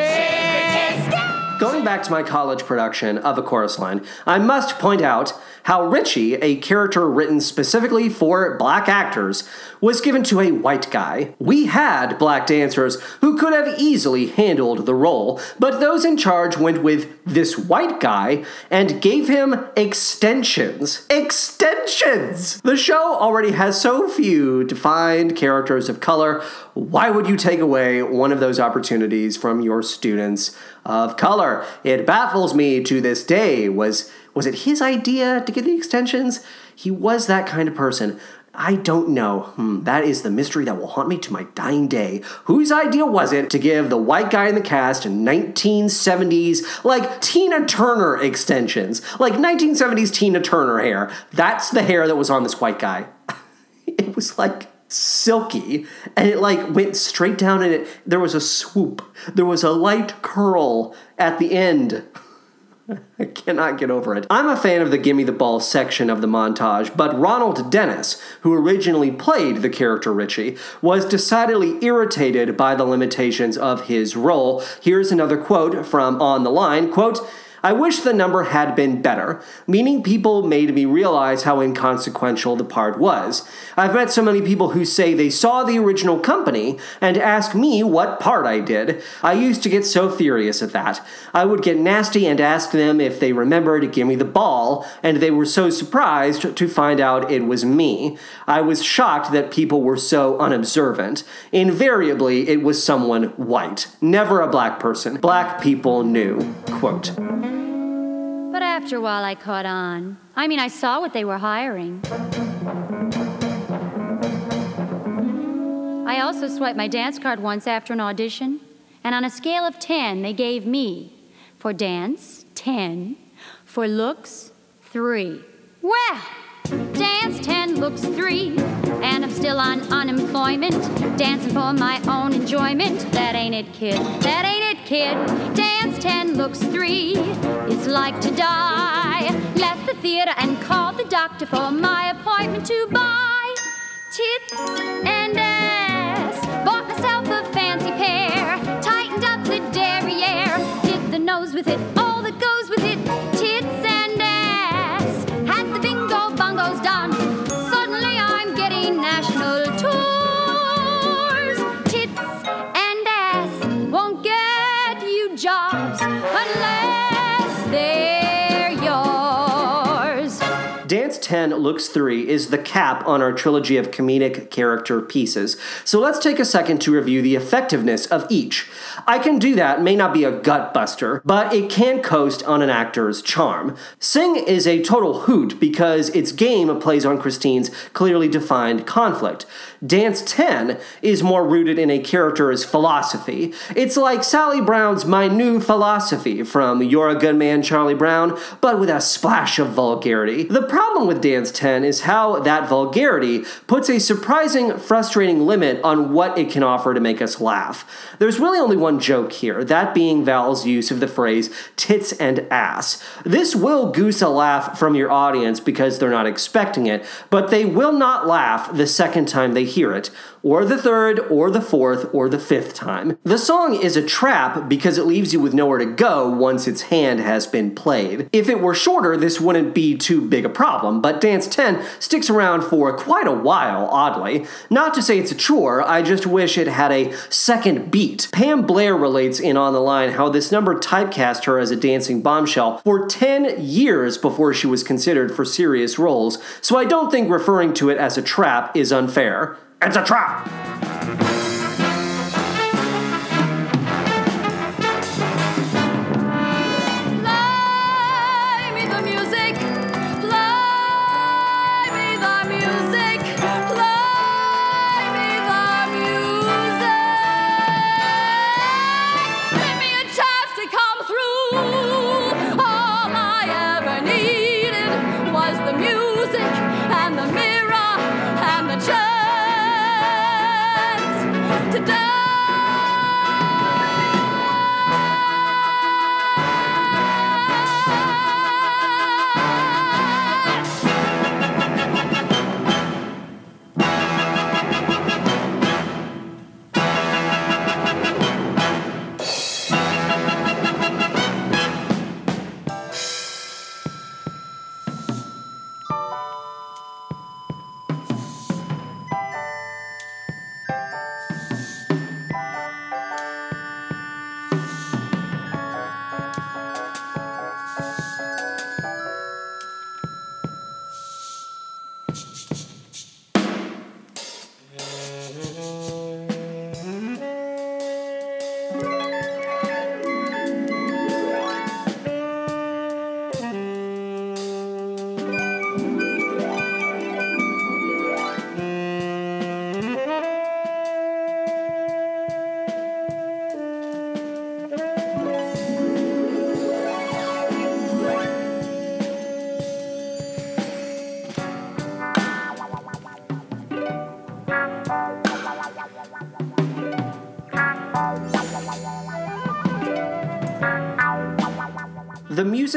Going back to my college production of A Chorus Line, I must point out how Richie, a character written specifically for black actors, was given to a white guy. We had black dancers who could have easily handled the role, but those in charge went with this white guy and gave him extensions. Extensions! The show already has so few defined characters of color. Why would you take away one of those opportunities from your students of color? It baffles me to this day. Was was it his idea to get the extensions? He was that kind of person. I don't know. Hmm, that is the mystery that will haunt me to my dying day. Whose idea was it to give the white guy in the cast 1970s, like Tina Turner extensions? Like 1970s Tina Turner hair. That's the hair that was on this white guy. it was like silky and it like went straight down and it there was a swoop there was a light curl at the end I cannot get over it. I'm a fan of the Gimme the Ball section of the montage, but Ronald Dennis, who originally played the character Richie, was decidedly irritated by the limitations of his role. Here's another quote from On the Line, quote, I wish the number had been better, meaning people made me realize how inconsequential the part was. I've met so many people who say they saw the original company and ask me what part I did. I used to get so furious at that. I would get nasty and ask them if they remembered to give me the ball, and they were so surprised to find out it was me. I was shocked that people were so unobservant. Invariably, it was someone white, never a black person. Black people knew. Quote. But after a while, I caught on. I mean, I saw what they were hiring. I also swiped my dance card once after an audition, and on a scale of 10, they gave me for dance, 10, for looks, 3. Well, dance 10, looks 3. and I'm still on unemployment, dancing for my own enjoyment. That ain't it, kid. That ain't it, kid. Dance 10 looks 3. It's like to die. Left the theater and called the doctor for my appointment to buy tits 10 Looks 3 is the cap on our trilogy of comedic character pieces, so let's take a second to review the effectiveness of each. I Can Do That may not be a gut buster, but it can coast on an actor's charm. Sing is a total hoot because its game plays on Christine's clearly defined conflict. Dance 10 is more rooted in a character's philosophy. It's like Sally Brown's My New Philosophy from You're a Good Man, Charlie Brown, but with a splash of vulgarity. The problem with Dance 10 is how that vulgarity puts a surprising, frustrating limit on what it can offer to make us laugh. There's really only one joke here, that being Val's use of the phrase tits and ass. This will goose a laugh from your audience because they're not expecting it, but they will not laugh the second time they hear it, or the third, or the fourth, or the fifth time. The song is a trap because it leaves you with nowhere to go once its hand has been played. If it were shorter, this wouldn't be too big a problem, but Dance 10 sticks around for quite a while, oddly. Not to say it's a chore, I just wish it had a second beat. Pam Blair relates in On the Line how this number typecast her as a dancing bombshell for 10 years before she was considered for serious roles, so I don't think referring to it as a trap is unfair. It's a trap!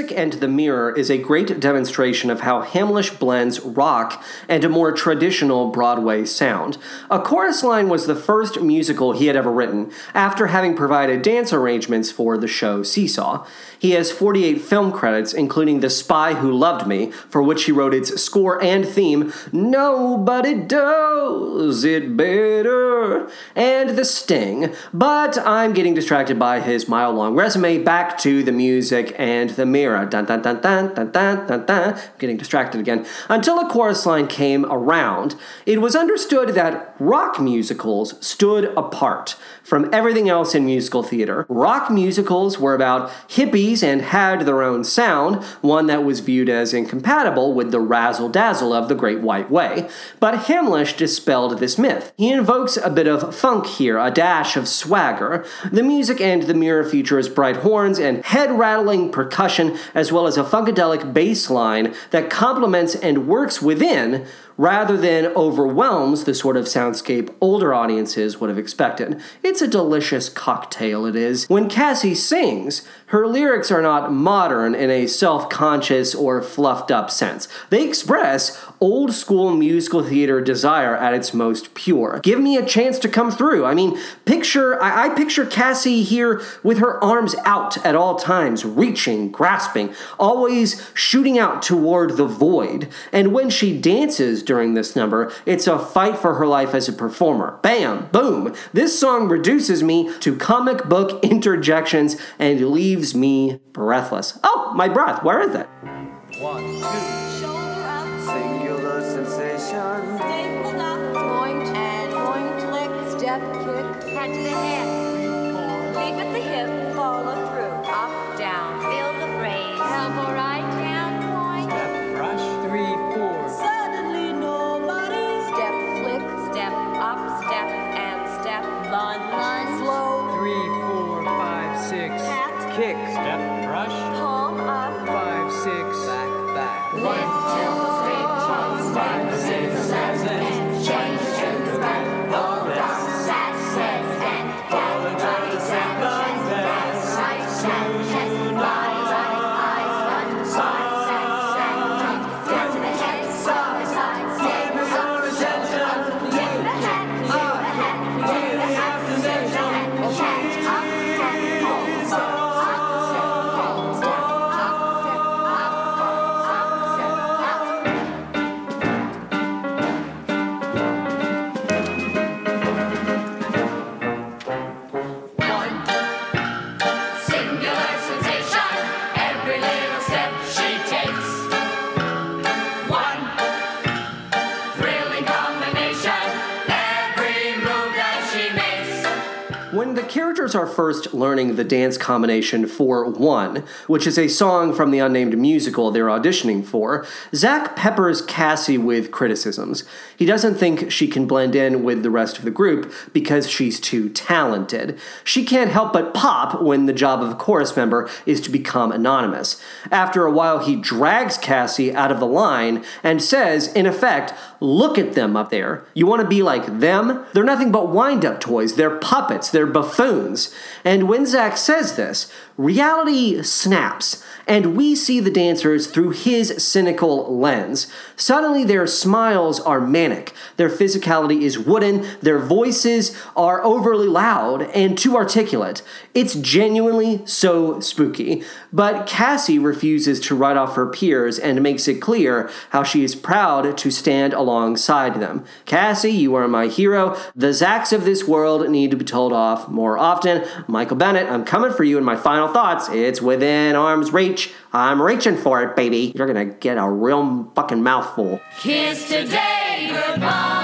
Music and the Mirror is a great demonstration of how Hamlisch blends rock and a more traditional Broadway sound. A Chorus Line was the first musical he had ever written, after having provided dance arrangements for the show Seesaw. He has 48 film credits, including The Spy Who Loved Me, for which he wrote its score and theme, Nobody Does It Better, and The Sting. But I'm getting distracted by his mile long resume. Back to the music and the mirror. Dun dun dun dun dun dun dun dun. Getting distracted again. Until a chorus line came around, it was understood that rock musicals stood apart from everything else in musical theater. Rock musicals were about hippies and had their own sound, one that was viewed as incompatible with the razzle dazzle of the Great White Way. But Hamlisch dispelled this myth. He invokes a bit of funk here, a dash of swagger. The music and the mirror features bright horns and head rattling percussion, as well as a funkadelic bass line that complements and works within rather than overwhelms the sort of soundscape older audiences would have expected. It's a delicious cocktail, it is. When Cassie sings, her lyrics are not modern in a self conscious or fluffed up sense. They express old school musical theater desire at its most pure. Give me a chance to come through. I mean, picture, I, I picture Cassie here with her arms out at all times, reaching, grasping, always shooting out toward the void. And when she dances during this number, it's a fight for her life as a performer. Bam, boom. This song reduces me to comic book interjections and leaves me breathless. Oh, my breath, where is it? One, two. When the characters are first learning the dance combination for One, which is a song from the unnamed musical they're auditioning for, Zach peppers Cassie with criticisms. He doesn't think she can blend in with the rest of the group because she's too talented. She can't help but pop when the job of a chorus member is to become anonymous. After a while, he drags Cassie out of the line and says, in effect, Look at them up there. You want to be like them? They're nothing but wind up toys. They're puppets. They're buffoons. And when Zach says this, reality snaps, and we see the dancers through his cynical lens. Suddenly, their smiles are manic, their physicality is wooden, their voices are overly loud and too articulate. It's genuinely so spooky. But Cassie refuses to write off her peers and makes it clear how she is proud to stand alongside them. Cassie, you are my hero. The Zacks of this world need to be told off more often. Michael Bennett, I'm coming for you in my final thoughts. It's within arm's reach. I'm reaching for it, baby. You're gonna get a real fucking mouthful. Kiss today goodbye.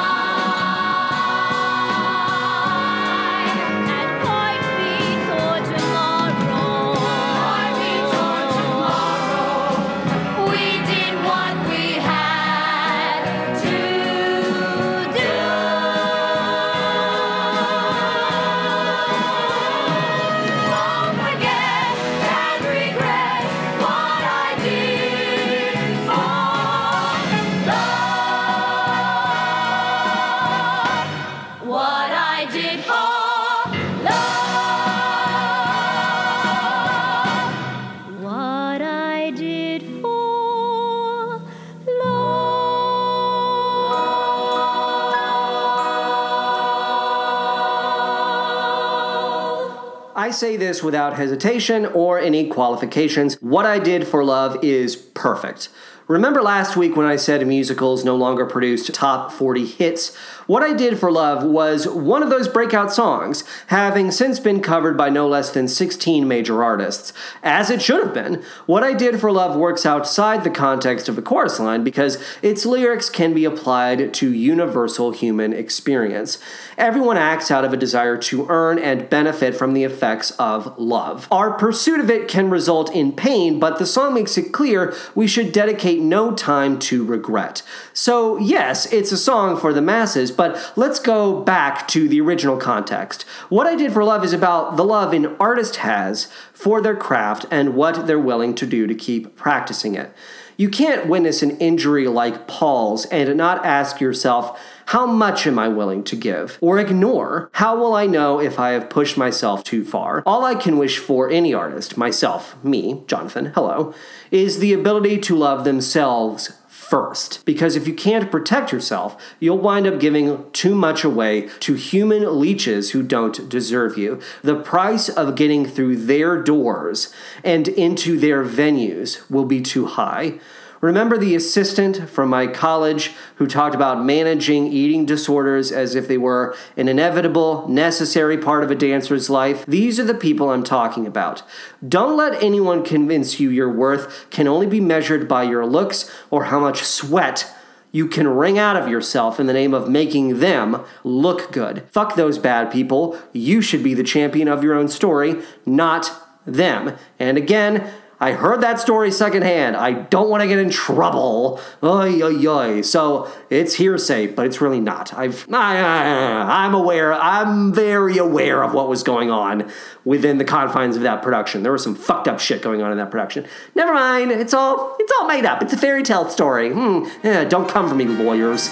I say this without hesitation or any qualifications. What I did for love is perfect. Remember last week when I said musicals no longer produced top 40 hits? What I Did for Love was one of those breakout songs, having since been covered by no less than 16 major artists. As it should have been, What I Did for Love works outside the context of the chorus line because its lyrics can be applied to universal human experience. Everyone acts out of a desire to earn and benefit from the effects of love. Our pursuit of it can result in pain, but the song makes it clear we should dedicate no time to regret. So, yes, it's a song for the masses, but let's go back to the original context. What I Did for Love is about the love an artist has for their craft and what they're willing to do to keep practicing it. You can't witness an injury like Paul's and not ask yourself, how much am I willing to give? Or ignore, how will I know if I have pushed myself too far? All I can wish for any artist, myself, me, Jonathan, hello, is the ability to love themselves first. Because if you can't protect yourself, you'll wind up giving too much away to human leeches who don't deserve you. The price of getting through their doors and into their venues will be too high. Remember the assistant from my college who talked about managing eating disorders as if they were an inevitable, necessary part of a dancer's life? These are the people I'm talking about. Don't let anyone convince you your worth can only be measured by your looks or how much sweat you can wring out of yourself in the name of making them look good. Fuck those bad people. You should be the champion of your own story, not them. And again, I heard that story secondhand. I don't want to get in trouble. Oy, oy, oy. So it's hearsay, but it's really not. I've, I, I'm aware, I'm very aware of what was going on within the confines of that production. There was some fucked up shit going on in that production. Never mind. It's all, it's all made up. It's a fairy tale story. Hmm. Yeah, don't come for me, lawyers.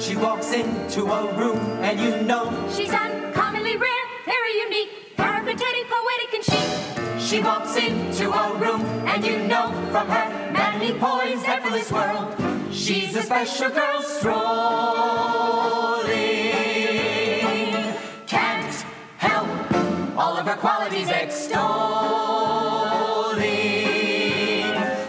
She walks into a room and you know She's uncommonly rare, very unique, peripatetic, poetic, and chic. She walks into a room and you know from her manly poise, effortless world. She's a special girl strolling. Can't help all of her qualities extolling.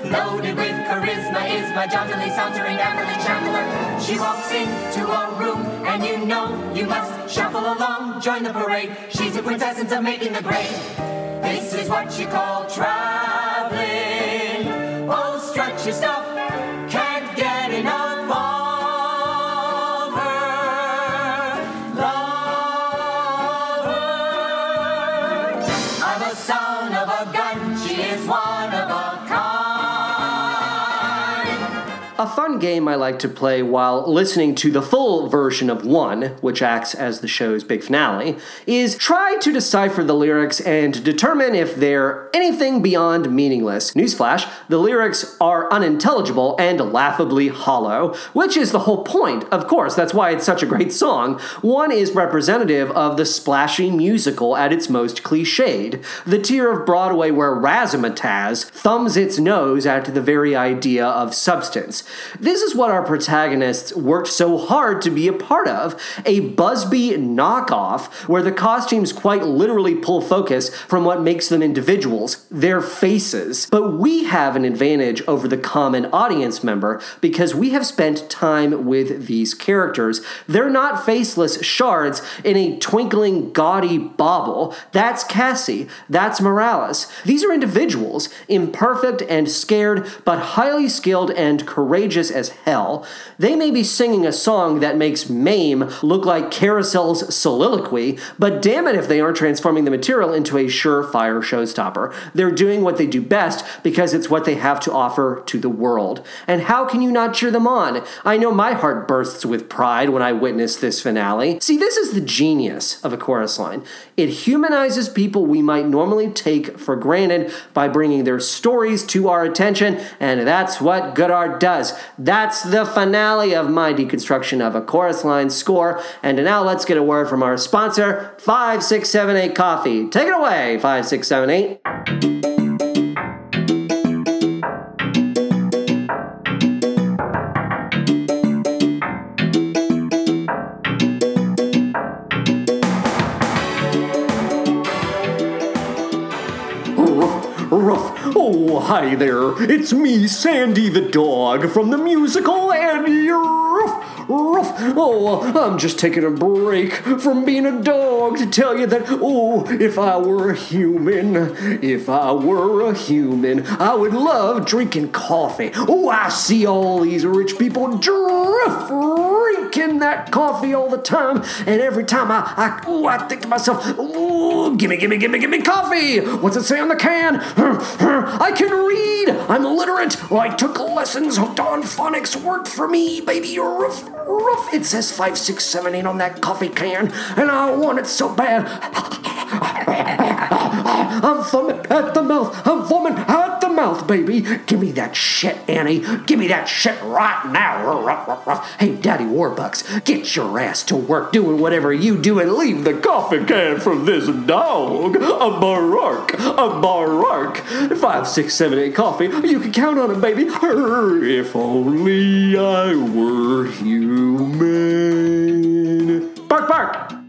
Loaded with charisma is my jauntily sauntering Amberley Chandler. She walks into a room and you know you must shuffle along, join the parade. She's a quintessence of making the grade. This is what you call traveling. Oh, strut your stuff. Fun game I like to play while listening to the full version of One, which acts as the show's big finale, is try to decipher the lyrics and determine if they're anything beyond meaningless. Newsflash, the lyrics are unintelligible and laughably hollow, which is the whole point, of course, that's why it's such a great song. One is representative of the splashy musical at its most cliched, the tier of Broadway where razzmatazz thumbs its nose at the very idea of substance. This is what our protagonists worked so hard to be a part of a Busby knockoff where the costumes quite literally pull focus from what makes them individuals, their faces. But we have an advantage over the common audience member because we have spent time with these characters. They're not faceless shards in a twinkling, gaudy bauble. That's Cassie. That's Morales. These are individuals, imperfect and scared, but highly skilled and courageous as hell. They may be singing a song that makes Mame look like Carousel's soliloquy, but damn it if they aren't transforming the material into a surefire showstopper. They're doing what they do best because it's what they have to offer to the world. And how can you not cheer them on? I know my heart bursts with pride when I witness this finale. See, this is the genius of a chorus line. It humanizes people we might normally take for granted by bringing their stories to our attention, and that's what good art does. That's the finale of my deconstruction of a chorus line score. And now let's get a word from our sponsor, 5678 Coffee. Take it away, 5678. Hi there. It's me, Sandy the dog from the musical, and you're ruff. Oh, I'm just taking a break from being a dog to tell you that, oh, if I were a human, if I were a human, I would love drinking coffee. Oh, I see all these rich people drinking that coffee all the time, and every time I, I, oh, I think to myself, oh, gimme, gimme, gimme, gimme coffee. What's it say on the can? I can read. I'm literate. I took lessons. Hooked on phonics worked for me, baby. Roof, roof. It says five, six, seven, eight on that coffee can, and I want it so bad. I'm foaming at the mouth. I'm foaming at mouth, baby. Give me that shit, Annie. Give me that shit right now. Ruff, ruff, ruff. Hey, Daddy Warbucks, get your ass to work doing whatever you do and leave the coffee can from this dog. A Baroque. A Baroque. Five, six, seven, eight coffee. You can count on it, baby. If only I were human. Bark, bark.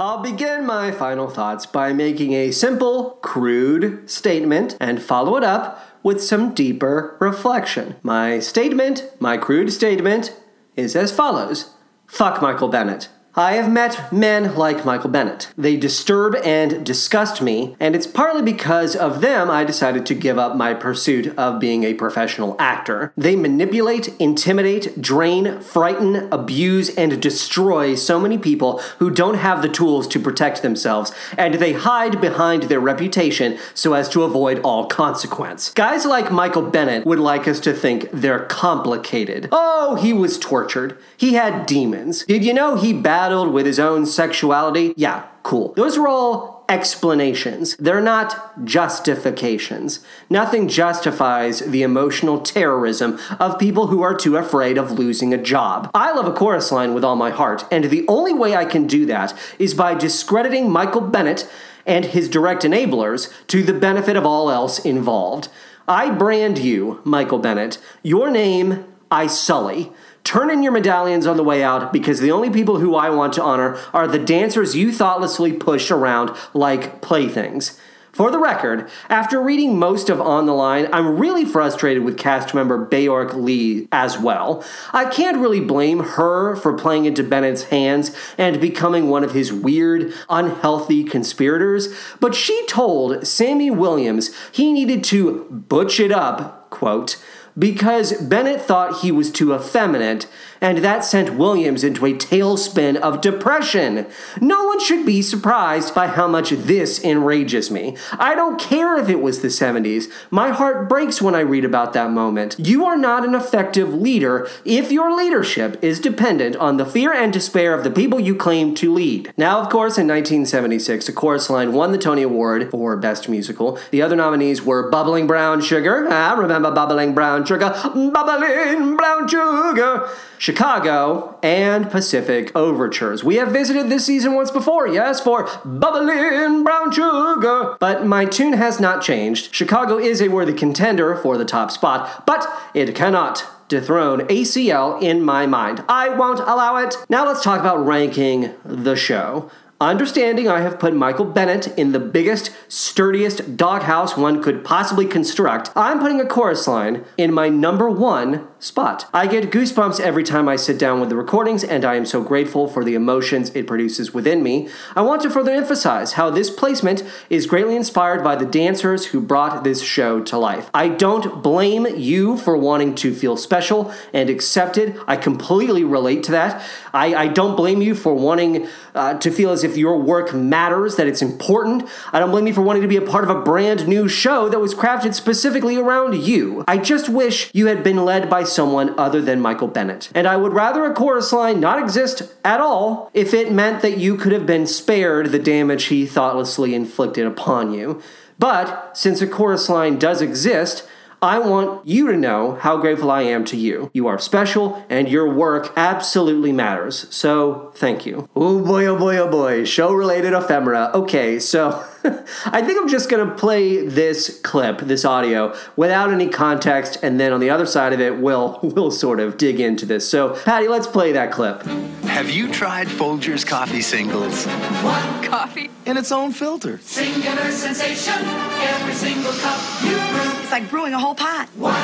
I'll begin my final thoughts by making a simple, crude statement and follow it up with some deeper reflection. My statement, my crude statement, is as follows Fuck Michael Bennett. I have met men like Michael Bennett. They disturb and disgust me, and it's partly because of them I decided to give up my pursuit of being a professional actor. They manipulate, intimidate, drain, frighten, abuse, and destroy so many people who don't have the tools to protect themselves, and they hide behind their reputation so as to avoid all consequence. Guys like Michael Bennett would like us to think they're complicated. Oh, he was tortured. He had demons. Did you know he battled with his own sexuality? Yeah, cool. Those are all explanations. They're not justifications. Nothing justifies the emotional terrorism of people who are too afraid of losing a job. I love a chorus line with all my heart, and the only way I can do that is by discrediting Michael Bennett and his direct enablers to the benefit of all else involved. I brand you, Michael Bennett. Your name, I sully. Turn in your medallions on the way out because the only people who I want to honor are the dancers you thoughtlessly push around like playthings. For the record, after reading most of On the Line, I'm really frustrated with cast member Baayork Lee as well. I can't really blame her for playing into Bennett's hands and becoming one of his weird, unhealthy conspirators, but she told Sammy Williams he needed to butch it up, quote, because Bennett thought he was too effeminate, and that sent Williams into a tailspin of depression. No one should be surprised by how much this enrages me. I don't care if it was the 70s. My heart breaks when I read about that moment. You are not an effective leader if your leadership is dependent on the fear and despair of the people you claim to lead. Now, of course, in 1976, a chorus line won the Tony Award for Best Musical. The other nominees were Bubbling Brown Sugar. I remember Bubbling Brown Sugar. Bubbling Brown Sugar. Chicago, and Pacific Overtures. We have visited this season once before, yes, for Bubbling Brown Sugar. But my tune has not changed. Chicago is a worthy contender for the top spot, but it cannot dethrone ACL in my mind. I won't allow it. Now let's talk about ranking the show. Understanding I have put Michael Bennett in the biggest, sturdiest doghouse one could possibly construct, I'm putting a chorus line in my number one spot. I get goosebumps every time I sit down with the recordings, and I am so grateful for the emotions it produces within me. I want to further emphasize how this placement is greatly inspired by the dancers who brought this show to life. I don't blame you for wanting to feel special and accepted. I completely relate to that. I, I don't blame you for wanting uh, to feel as if your work matters, that it's important. I don't blame you for wanting to be a part of a brand new show that was crafted specifically around you. I just wish you had been led by someone other than Michael Bennett. And I would rather a chorus line not exist at all if it meant that you could have been spared the damage he thoughtlessly inflicted upon you. But since a chorus line does exist, I want you to know how grateful I am to you. You are special and your work absolutely matters. So, thank you. Oh boy, oh boy, oh boy. Show related ephemera. Okay, so I think I'm just going to play this clip, this audio, without any context, and then on the other side of it, we'll, we'll sort of dig into this. So, Patty, let's play that clip. Have you tried Folgers coffee singles? One coffee In its own filter. Singular sensation, every single cup you brew. It's like brewing a whole pot. One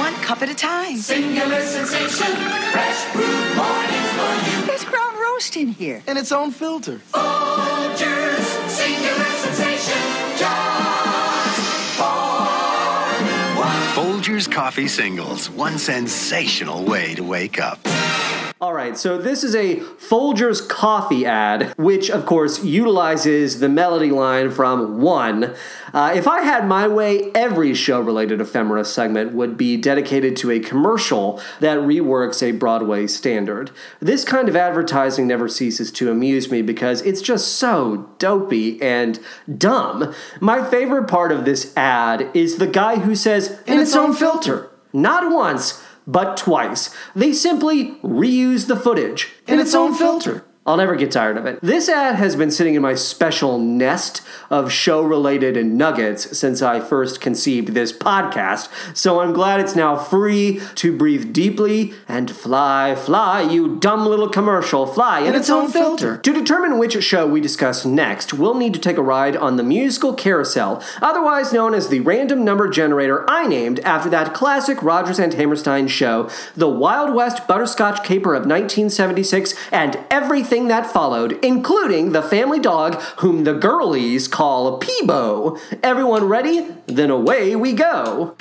One cup at a time. singular sensation, fresh brewed mornings for you. There's ground roast in here. In its own filter. Folgers, Folgers coffee singles. One sensational way to wake up. All right, so this is a Folgers coffee ad, which of course utilizes the melody line from One. Uh, if I had my way, every show related ephemera segment would be dedicated to a commercial that reworks a Broadway standard. This kind of advertising never ceases to amuse me because it's just so dopey and dumb. My favorite part of this ad is the guy who says, in, its, own filter. Not once, but twice. They simply reuse the footage in, its, own filter. I'll never get tired of it. This ad has been sitting in my special nest of show related nuggets since I first conceived this podcast, so I'm glad it's now free to breathe deeply and fly, fly, you dumb little commercial, fly in, its, own filter. To determine which show we discuss next, we'll need to take a ride on the musical carousel, otherwise known as the random number generator I named after that classic Rodgers and Hammerstein show, The Wild West Butterscotch Caper of 1976, and everything that followed, including the family dog whom the girlies call Peebo. Everyone ready? Then away we go.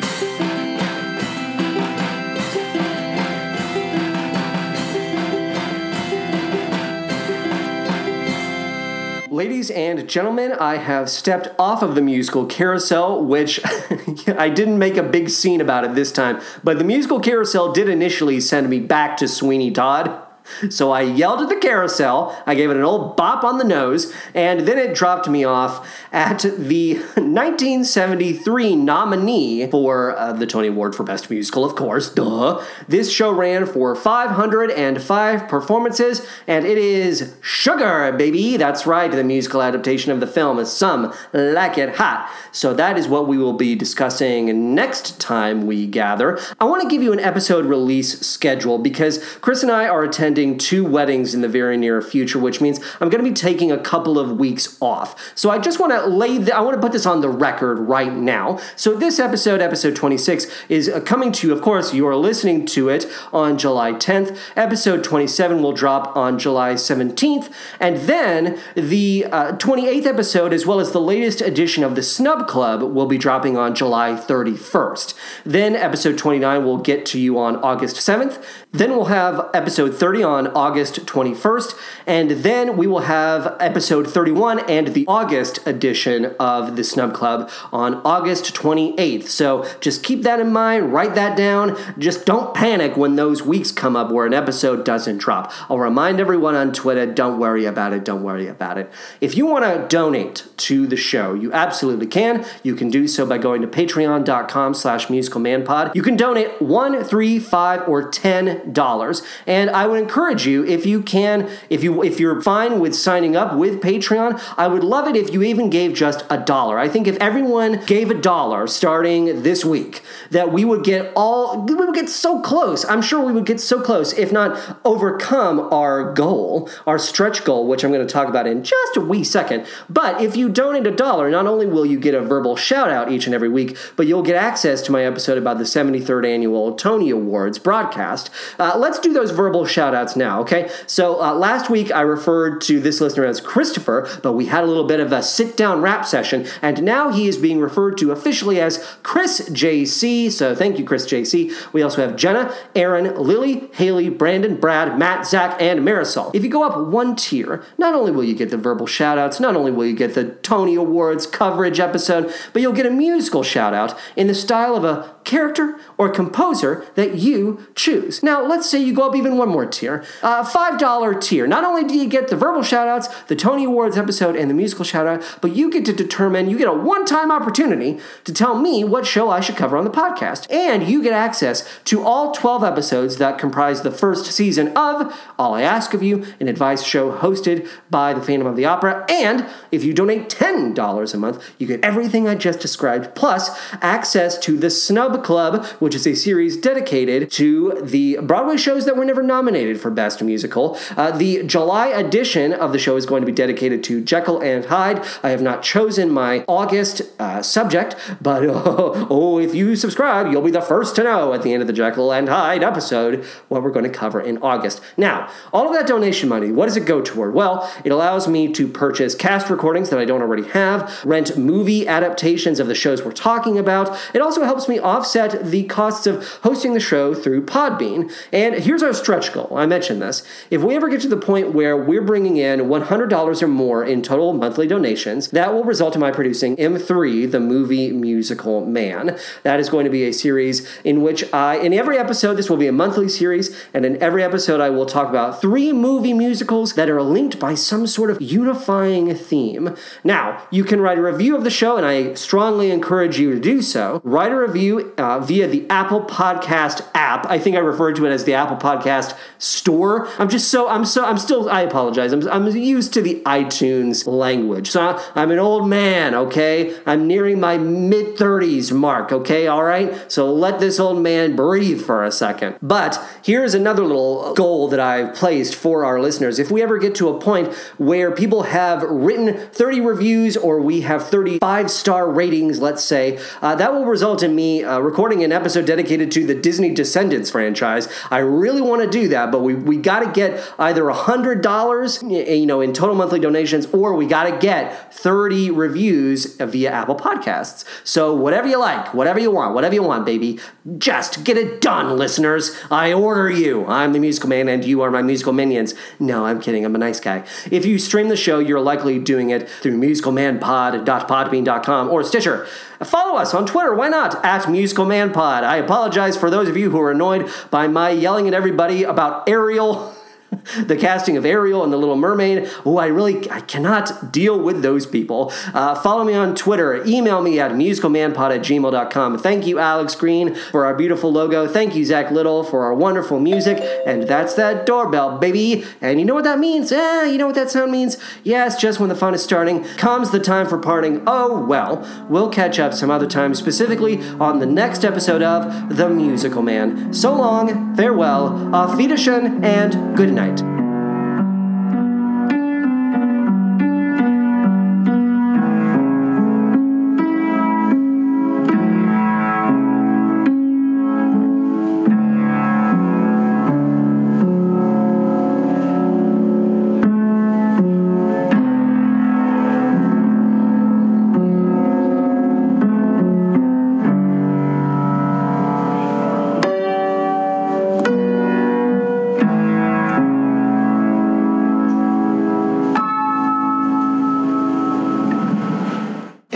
Ladies and gentlemen, I have stepped off of the musical carousel, which I didn't make a big scene about it this time, but the musical carousel did initially send me back to Sweeney Todd. So I yelled at the carousel, I gave it an old bop on the nose, and then it dropped me off at the 1973 nominee for uh, the Tony Award for Best Musical, of course, duh. This show ran for 505 performances, and it is Sugar, baby. That's right, the musical adaptation of the film is Some Like It Hot. So that is what we will be discussing next time we gather. I want to give you an episode release schedule because Chris and I are attending two weddings in the very near future, which means I'm going to be taking a couple of weeks off. So I just want to lay, the, I want to put this on the record right now. So this episode, episode 26, is uh, coming to you. Of course, you are listening to it on July 10th. Episode 27 will drop on July 17th, and then the uh, 28th episode, as well as the latest edition of the Snub Club, will be dropping on July 31st. Then episode 29 will get to you on August 7th. Then we'll have episode 30 on August 21st, and then we will have episode 31 and the August edition of the Snub Club on August 28th. So just keep that in mind, write that down. Just don't panic when those weeks come up where an episode doesn't drop. I'll remind everyone on Twitter don't worry about it, don't worry about it. If you want to donate to the show, you absolutely can. You can do so by going to patreon.com slash musicalmanpod. You can donate one, three, five, or ten dollars. And I would encourage you, if you can, if you if you're fine with signing up with Patreon, I would love it if you even gave just a dollar. I think if everyone gave a dollar starting this week, that we would get all we would get so close. I'm sure we would get so close, if not overcome our goal, our stretch goal, which I'm going to talk about in just a wee second. But if you donate a dollar, not only will you get a verbal shout out each and every week, but you'll get access to my episode about the 73rd annual Tony Awards broadcast. Uh, let's do those verbal shout outs now, okay? So uh, last week I referred to this listener as Christopher, but we had a little bit of a sit down rap session, and now he is being referred to officially as Chris JC. So thank you, Chris JC. We also have Jenna, Aaron, Lily, Haley, Brandon, Brad, Matt, Zach, and Marisol. If you go up one tier, not only will you get the verbal shout outs, not only will you get the Tony Awards coverage episode, but you'll get a musical shout out in the style of a character or composer that you choose. Now, let's say you go up even one more tier, uh, $5 tier. Not only do you get the verbal shoutouts, the Tony Awards episode, and the musical shoutout, but you get to determine, you get a one time opportunity to tell me what show I should cover on the podcast. And you get access to all 12 episodes that comprise the first season of All I Ask of You, an advice show hosted by the Phantom of the Opera. And if you donate $10 a month, you get everything I just described, plus access to the Snub Club, which is a series dedicated to the Broadway shows that were never nominated for Best Musical. Uh, the July edition of the show is going to be dedicated to Jekyll and Hyde. I have not chosen my August uh, subject, but oh, oh, if you subscribe, you'll be the first to know at the end of the Jekyll and Hyde episode what we're going to cover in August. Now, all of that donation money, what does it go toward? Well, it allows me to purchase cast recordings that I don't already have, rent movie adaptations of the shows we're talking about. It also helps me offset offset the costs of hosting the show through Podbean. And here's our stretch goal. I mentioned this. If we ever get to the point where we're bringing in $100 or more in total monthly donations, that will result in my producing M3, the movie musical man. That is going to be a series in which I, in every episode, this will be a monthly series, and in every episode, I will talk about three movie musicals that are linked by some sort of unifying theme. Now, you can write a review of the show, and I strongly encourage you to do so. Write a review uh, via the Apple Podcast app. I think I referred to it as the Apple Podcast store. I'm just so, I'm so, I'm still, I apologize. I'm, I'm used to the iTunes language. So I'm an old man, okay? I'm nearing my mid 30s mark, okay? All right? So let this old man breathe for a second. But here's another little goal that I've placed for our listeners. If we ever get to a point where people have written 30 reviews or we have 35 star ratings, let's say, uh, that will result in me uh, recording an episode dedicated to the Disney Descendants franchise. I really want to do that, but we, we got to get either $100, you know, in total monthly donations, or we got to get 30 reviews via Apple Podcasts. So whatever you like, whatever you want, whatever you want, baby, just get it done, listeners. I order you. I'm the musical man and you are my musical minions. No, I'm kidding. I'm a nice guy. If you stream the show, you're likely doing it through musicalmanpod.podbean.com or Stitcher. Follow us on Twitter. Why not? At musicalmanpod. I apologize for those of you who are annoyed by my yelling at everybody about Ariel. the casting of Ariel and the Little Mermaid. Oh, I really I cannot deal with those people. Uh, follow me on Twitter. Email me at musicalmanpod at gmail.com. Thank you, Alex Green, for our beautiful logo. Thank you, Zach Little, for our wonderful music. And that's that doorbell, baby. And you know what that means? Eh, you know what that sound means? Yes, just when the fun is starting comes the time for parting. Oh, well, we'll catch up some other time, specifically on the next episode of The Musical Man. So long, farewell, auf Wiedersehen, and good night. In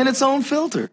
its own filter.